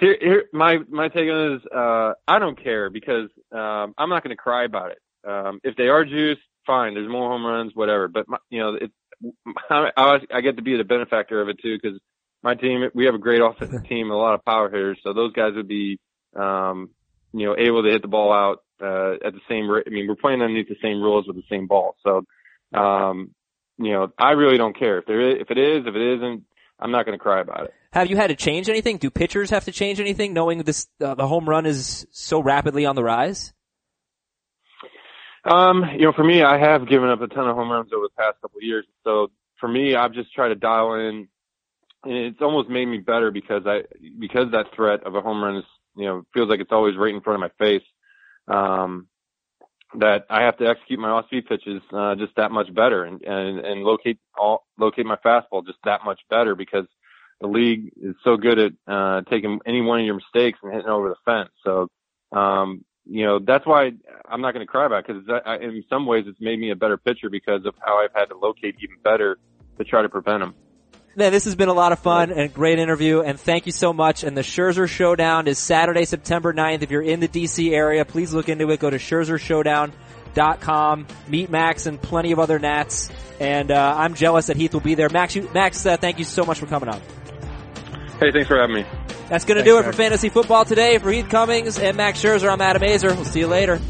here, here, my my take on it is, uh, I don't care because um, I'm not going to cry about it. Um, if they are juiced, fine. There's more home runs, whatever. But my, you know, it, [laughs] I, I get to be the benefactor of it too because my team, we have a great offensive [laughs] team, a lot of power hitters, so those guys would be, um, you know, able to hit the ball out uh, at the same rate. I mean, we're playing underneath the same rules with the same ball, so um, you know, I really don't care if there is, if it is, if it isn't. I'm not going to cry about it. Have you had to change anything? Do pitchers have to change anything knowing this, uh, the home run is so rapidly on the rise? Um, you know, for me, I have given up a ton of home runs over the past couple of years. So for me, I've just tried to dial in and it's almost made me better because I, because that threat of a home run is, you know, feels like it's always right in front of my face. Um, that I have to execute my off-speed pitches uh, just that much better and, and and locate all locate my fastball just that much better because the league is so good at uh, taking any one of your mistakes and hitting over the fence. So, um, you know, that's why I'm not going to cry about it because in some ways it's made me a better pitcher because of how I've had to locate even better to try to prevent them. Man, this has been a lot of fun and great interview, and thank you so much. And the Scherzer Showdown is Saturday, September 9th. If you're in the DC area, please look into it. Go to ScherzerShowdown.com. Meet Max and plenty of other Nats. And uh, I'm jealous that Heath will be there. Max, you, Max, uh, thank you so much for coming on. Hey, thanks for having me. That's going to do it for fantasy football today. For Heath Cummings and Max Scherzer, I'm Adam Aizer. We'll see you later.